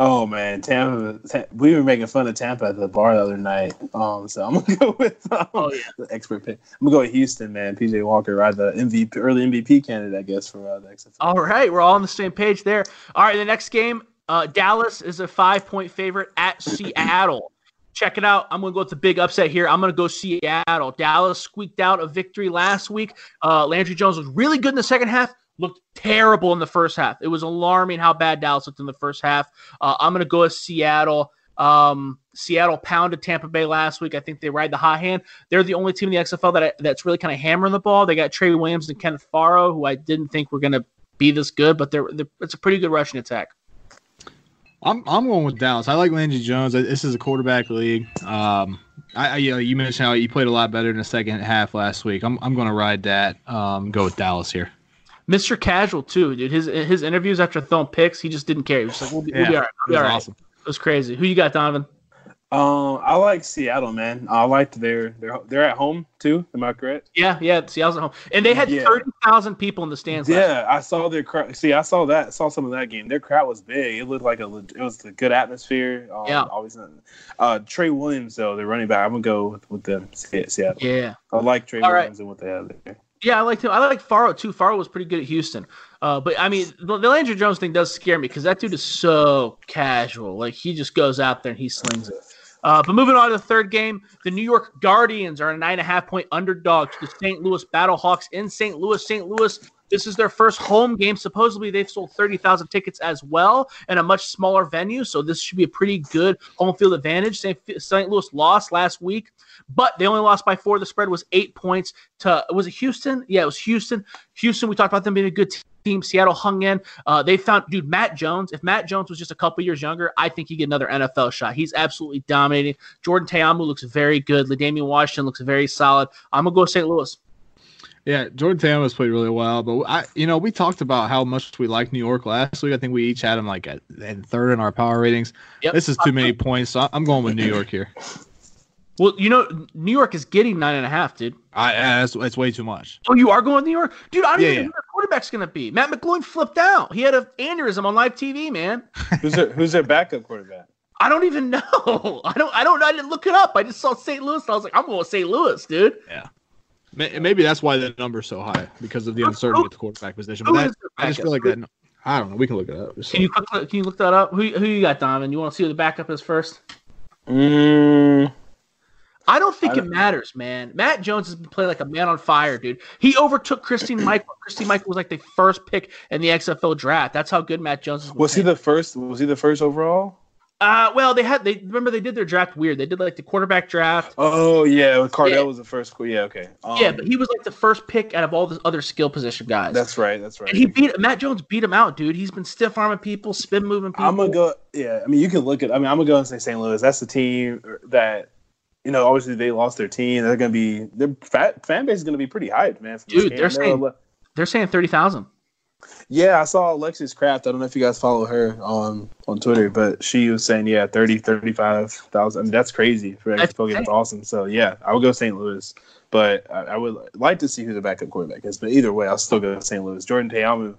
Oh man, Tampa. We were making fun of Tampa at the bar the other night. Um, so I'm gonna go with um, Oh, yeah. the expert pick. I'm gonna go with Houston, man. PJ Walker, right? The MVP, early MVP candidate, I guess, for uh, the XFL. All right, we're all on the same page there. All right, the next game, uh, Dallas is a five point favorite at Seattle. Check it out. I'm going to go with the big upset here. I'm going to go Seattle. Dallas squeaked out a victory last week. Uh, Landry Jones was really good in the second half, looked terrible in the first half. It was alarming how bad Dallas looked in the first half. Uh, I'm going to go with Seattle. Um, Seattle pounded Tampa Bay last week. I think they ride the hot hand. They're the only team in the XFL that I, that's really kind of hammering the ball. They got Trey Williams and Kenneth Farrow, who I didn't think were going to be this good, but they're, they're it's a pretty good rushing attack. I'm I'm going with Dallas. I like Landry Jones. This is a quarterback league. Um, I, I you know you mentioned how he played a lot better in the second half last week. I'm I'm going to ride that. Um, go with Dallas here. Mr. Casual too, dude. His his interviews after throwing picks, he just didn't care. He was just like, "We'll be, we'll be all right. We'll be all right." Awesome. It was crazy. Who you got, Donovan? Um, I like Seattle, man. I like their they're they're at home too. Am I correct? Yeah, yeah. Seattle's at home, and they had Yeah. thirty thousand people in the stands. last Yeah, I saw their crowd. See, I saw that. Saw some of that game. Their crowd was big. It looked like a. It was a good atmosphere. Um, Yeah. Always. Uh, Trey Williams though, the running back. I'm gonna go with, with them. Seattle. Yeah, I like Trey All right. Williams and what they have there. Yeah. I liked him. I like Faro too. Faro was pretty good at Houston. Uh, but I mean, the, the Landry Jones thing does scare me because that dude is so casual. Like he just goes out there and he slings it. Uh, but moving on to the third game, the New York Guardians are a nine and a half point underdog to the St. Louis Battlehawks in St. Louis. St. Louis, this is their first home game. Supposedly, they've sold 30,000 tickets as well in a much smaller venue. So, this should be a pretty good home field advantage. St. Louis lost last week, but they only lost by four. The spread was eight points to, was it Houston? Yeah, it was Houston. Houston, we talked about them being a good team. Seattle hung in. Uh, they found, dude, Matt Jones. If Matt Jones was just a couple years younger, I think he'd get another NFL shot. He's absolutely dominating. Jordan Ta'amu looks very good. L'Damian Washington looks very solid. I'm gonna go St. Louis. Yeah, Jordan Tam has played really well, but I, you know, we talked about how much we like New York last week. I think we each had them like at, at third in our power ratings. Yep. This is too many points, so I'm going with New York here. Well, you know, New York is getting nine and a half, dude. I, that's, that's way too much. Oh, you are going with New York, dude. I don't Yeah, even know yeah. who their quarterback's gonna be. Matt McGloin flipped out. He had an aneurysm on live TV, man. Who's their Who's their backup quarterback? I don't even know. I don't. I don't. I didn't look it up. I just saw St. Louis. And I was like, I'm going with St. Louis, dude. May- Maybe that's why the number's so high because of the uncertainty at the quarterback position. But Who that, is their I just feel like that. I don't know. We can look it up. Just- Can you quick- can you look that up? Who who you got, Donovan? You want to see who the backup is first? Mm, I don't think I it don't- matters, man. Matt Jones has been playing like a man on fire, dude. He overtook Christine Michael. Christine Michael was like the first pick in the XFL draft. That's how good Matt Jones was. was he the first? Was he the first overall? Uh, well, they had they remember they did their draft weird. They did like the quarterback draft. Oh yeah, Cardale Yeah. was the first. Yeah, okay. Um, yeah, but he was like the first pick out of all the other skill position guys. that's right. That's right. and he beat Matt Jones beat him out, dude. He's been stiff arming people, spin moving people. I'm gonna go. Yeah, I mean, you can look at. I mean, I'm gonna go and say St. Louis. That's the team that, you know, obviously they lost their team. They're gonna be their fat fan base is gonna be pretty hyped, man. Dude, they're They're saying- They're saying thirty thousand. Yeah, I saw Alexis Kraft. I don't know if you guys follow her on on Twitter, but she was saying yeah, 30, 35,000. I mean, that's crazy for That's XFL game. That's awesome. So yeah, I would go St. Louis, but I, I would like to see who the backup quarterback is. But either way, I'll still go St. Louis. Jordan Ta'amu,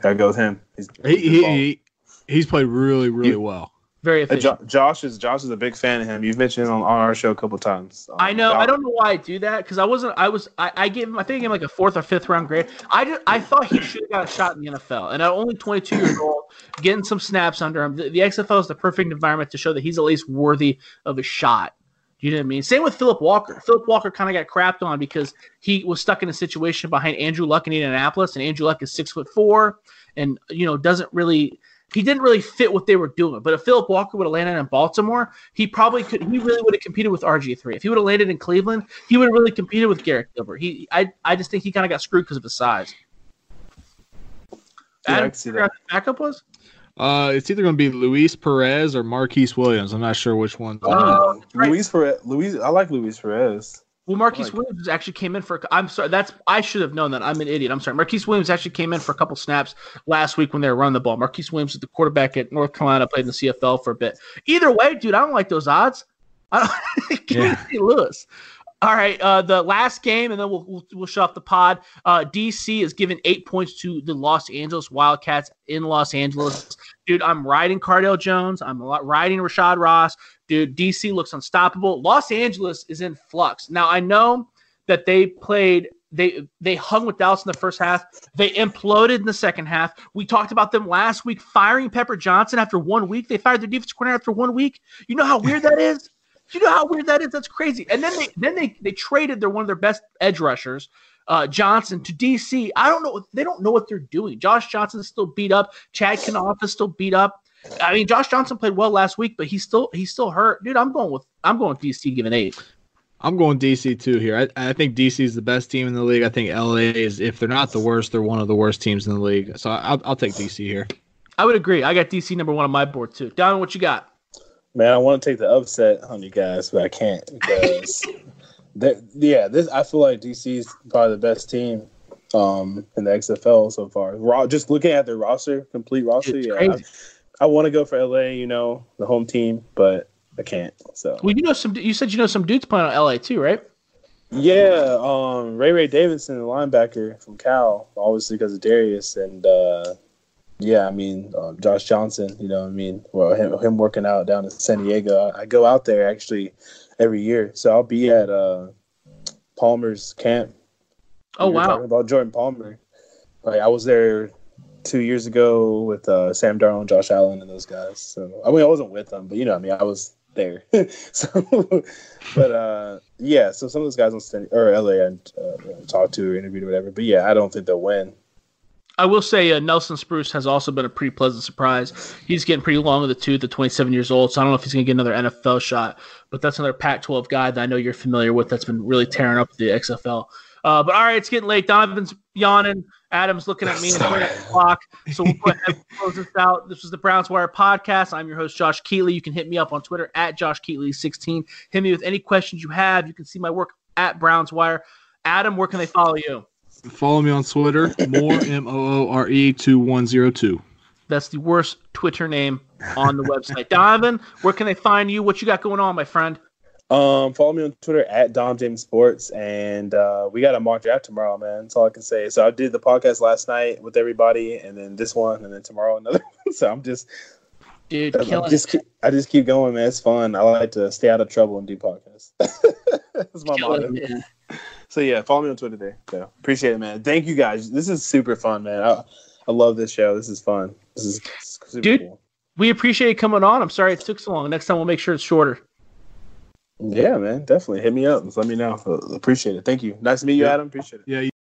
gotta go with him. He's, he, he, he he's played really really You- well. Very Uh, efficient. Jo- Josh is Josh is a big fan of him. You've mentioned him on, on our show a couple times. Um, I know. Josh- I don't know why I do that because I wasn't. I was. I, I gave him. I think I gave him like a fourth or fifth round grade. I just, I thought he should have got a shot in the NFL. And at only 22 years old, getting some snaps under him, the, the XFL is the perfect environment to show that he's at least worthy of a shot. You know what I mean? Same with Philip Walker. Philip Walker kind of got crapped on because he was stuck in a situation behind Andrew Luck in Indianapolis, and Andrew Luck is six foot four, and you know doesn't really. He didn't really fit what they were doing. But if Philip Walker would have landed in Baltimore, he probably could. He really would have competed with RG three. If he would have landed in Cleveland, he would have really competed with Garrett Gilbert. He, I, I just think he kind of got screwed because of his size. Yeah, Adam, can see figure out who the backup was. Uh, it's either going to be Luis Perez or Marquise Williams. I'm not sure which one. Oh, right. Luis Perez. Luis, I like Luis Perez. Well, Marquise like- Williams actually came in for. I'm sorry. That's I should have known that. I'm an idiot. I'm sorry. Marquise Williams actually came in for a couple snaps last week when they were running the ball. Marquise Williams is the quarterback at North Carolina, played in the CFL for a bit. Either way, dude, I don't like those odds. I don't. Give Yeah. Louis. All right, uh, the last game, and then we'll we'll, we'll shut off the pod. Uh, DC is given eight points to the Los Angeles Wildcats in Los Angeles. Dude, I'm riding Cardale Jones. I'm riding Rashad Ross. Dude, DC looks unstoppable. Los Angeles is in flux. Now I know that they played they they hung with Dallas in the first half. They imploded in the second half. We talked about them last week firing Pepper Johnson after one week. They fired their defense coordinator after one week. You know how weird that is? You know how weird that is? That's crazy. And then they then they they traded their one of their best edge rushers, uh, Johnson, to DC. I don't know. They don't know what they're doing. Josh Johnson is still beat up. Chad Kanoff is still beat up. I mean, Josh Johnson played well last week, but he's still he's still hurt. Dude, I'm going with I'm going with DC giving eight. I'm going DC too here. I, I think DC is the best team in the league. I think LA is, if they're not the worst, they're one of the worst teams in the league. So I'll, I'll take DC here. I would agree. I got DC number one on my board too. Don, what you got? Man, I want to take the upset on you guys, but I can't because, yeah, this I feel like DC is probably the best team um, in the XFL so far. Raw, just looking at their roster, complete roster, It's yeah. I, want to go for LA, you know, the home team, but I can't. So Well, you know some. You said you know some dudes playing on LA too, right? yeah, um, Ray Ray Davidson, the linebacker from Cal, obviously because of Darius, and uh, yeah, I mean uh, Josh Johnson. You know, what I mean, well, him, him working out down in San Diego. I, I go out there actually every year, so I'll be at uh, Palmer's camp. Oh wow. talking about Jordan Palmer. Like I was there two years ago with uh, Sam Darnold, Josh Allen, and those guys. So I mean, I wasn't with them, but you know, I mean, I was there. so, but uh, yeah, so some of those guys on San, or LA and uh, talked to or interviewed or whatever. But yeah, I don't think they'll win. I will say uh, Nelson Spruce has also been a pretty pleasant surprise. He's getting pretty long in the tooth at 27 years old, so I don't know if he's going to get another NFL shot. But that's another Pac-12 guy that I know you're familiar with. That's been really tearing up the XFL. Uh, but all right, it's getting late. Donovan's yawning. Adam's looking at me and pointing at the clock. So we'll go ahead and close this out. This was the Browns Wire podcast. I'm your host, Josh Keatley. You can hit me up on Twitter at Josh Keatley16. Hit me with any questions you have. You can see my work at Browns Wire. Adam, where can they follow you? Follow me on Twitter, more M O O R E two one zero two. That's the worst Twitter name on the website. Donovan, where can they find you? What you got going on, my friend? Um, follow me on Twitter at Dom James Sports, and uh, we got a mock draft tomorrow, man. That's all I can say. So I did the podcast last night with everybody, and then this one, and then tomorrow another. one. so I'm just, Dude, I just, keep, I just keep going, man. It's fun. I like to stay out of trouble and do podcasts. That's my motto. it, man. So yeah, follow me on Twitter there. So appreciate it, man. Thank you guys. This is super fun, man. I, I love this show. This is fun. This is super Dude. cool. We appreciate you coming on. I'm sorry it took so long. Next time we'll make sure it's shorter. Yeah, man. Definitely hit me up. Let me know. Appreciate it. Thank you. Nice to meet you. Adam. Appreciate it. Yeah,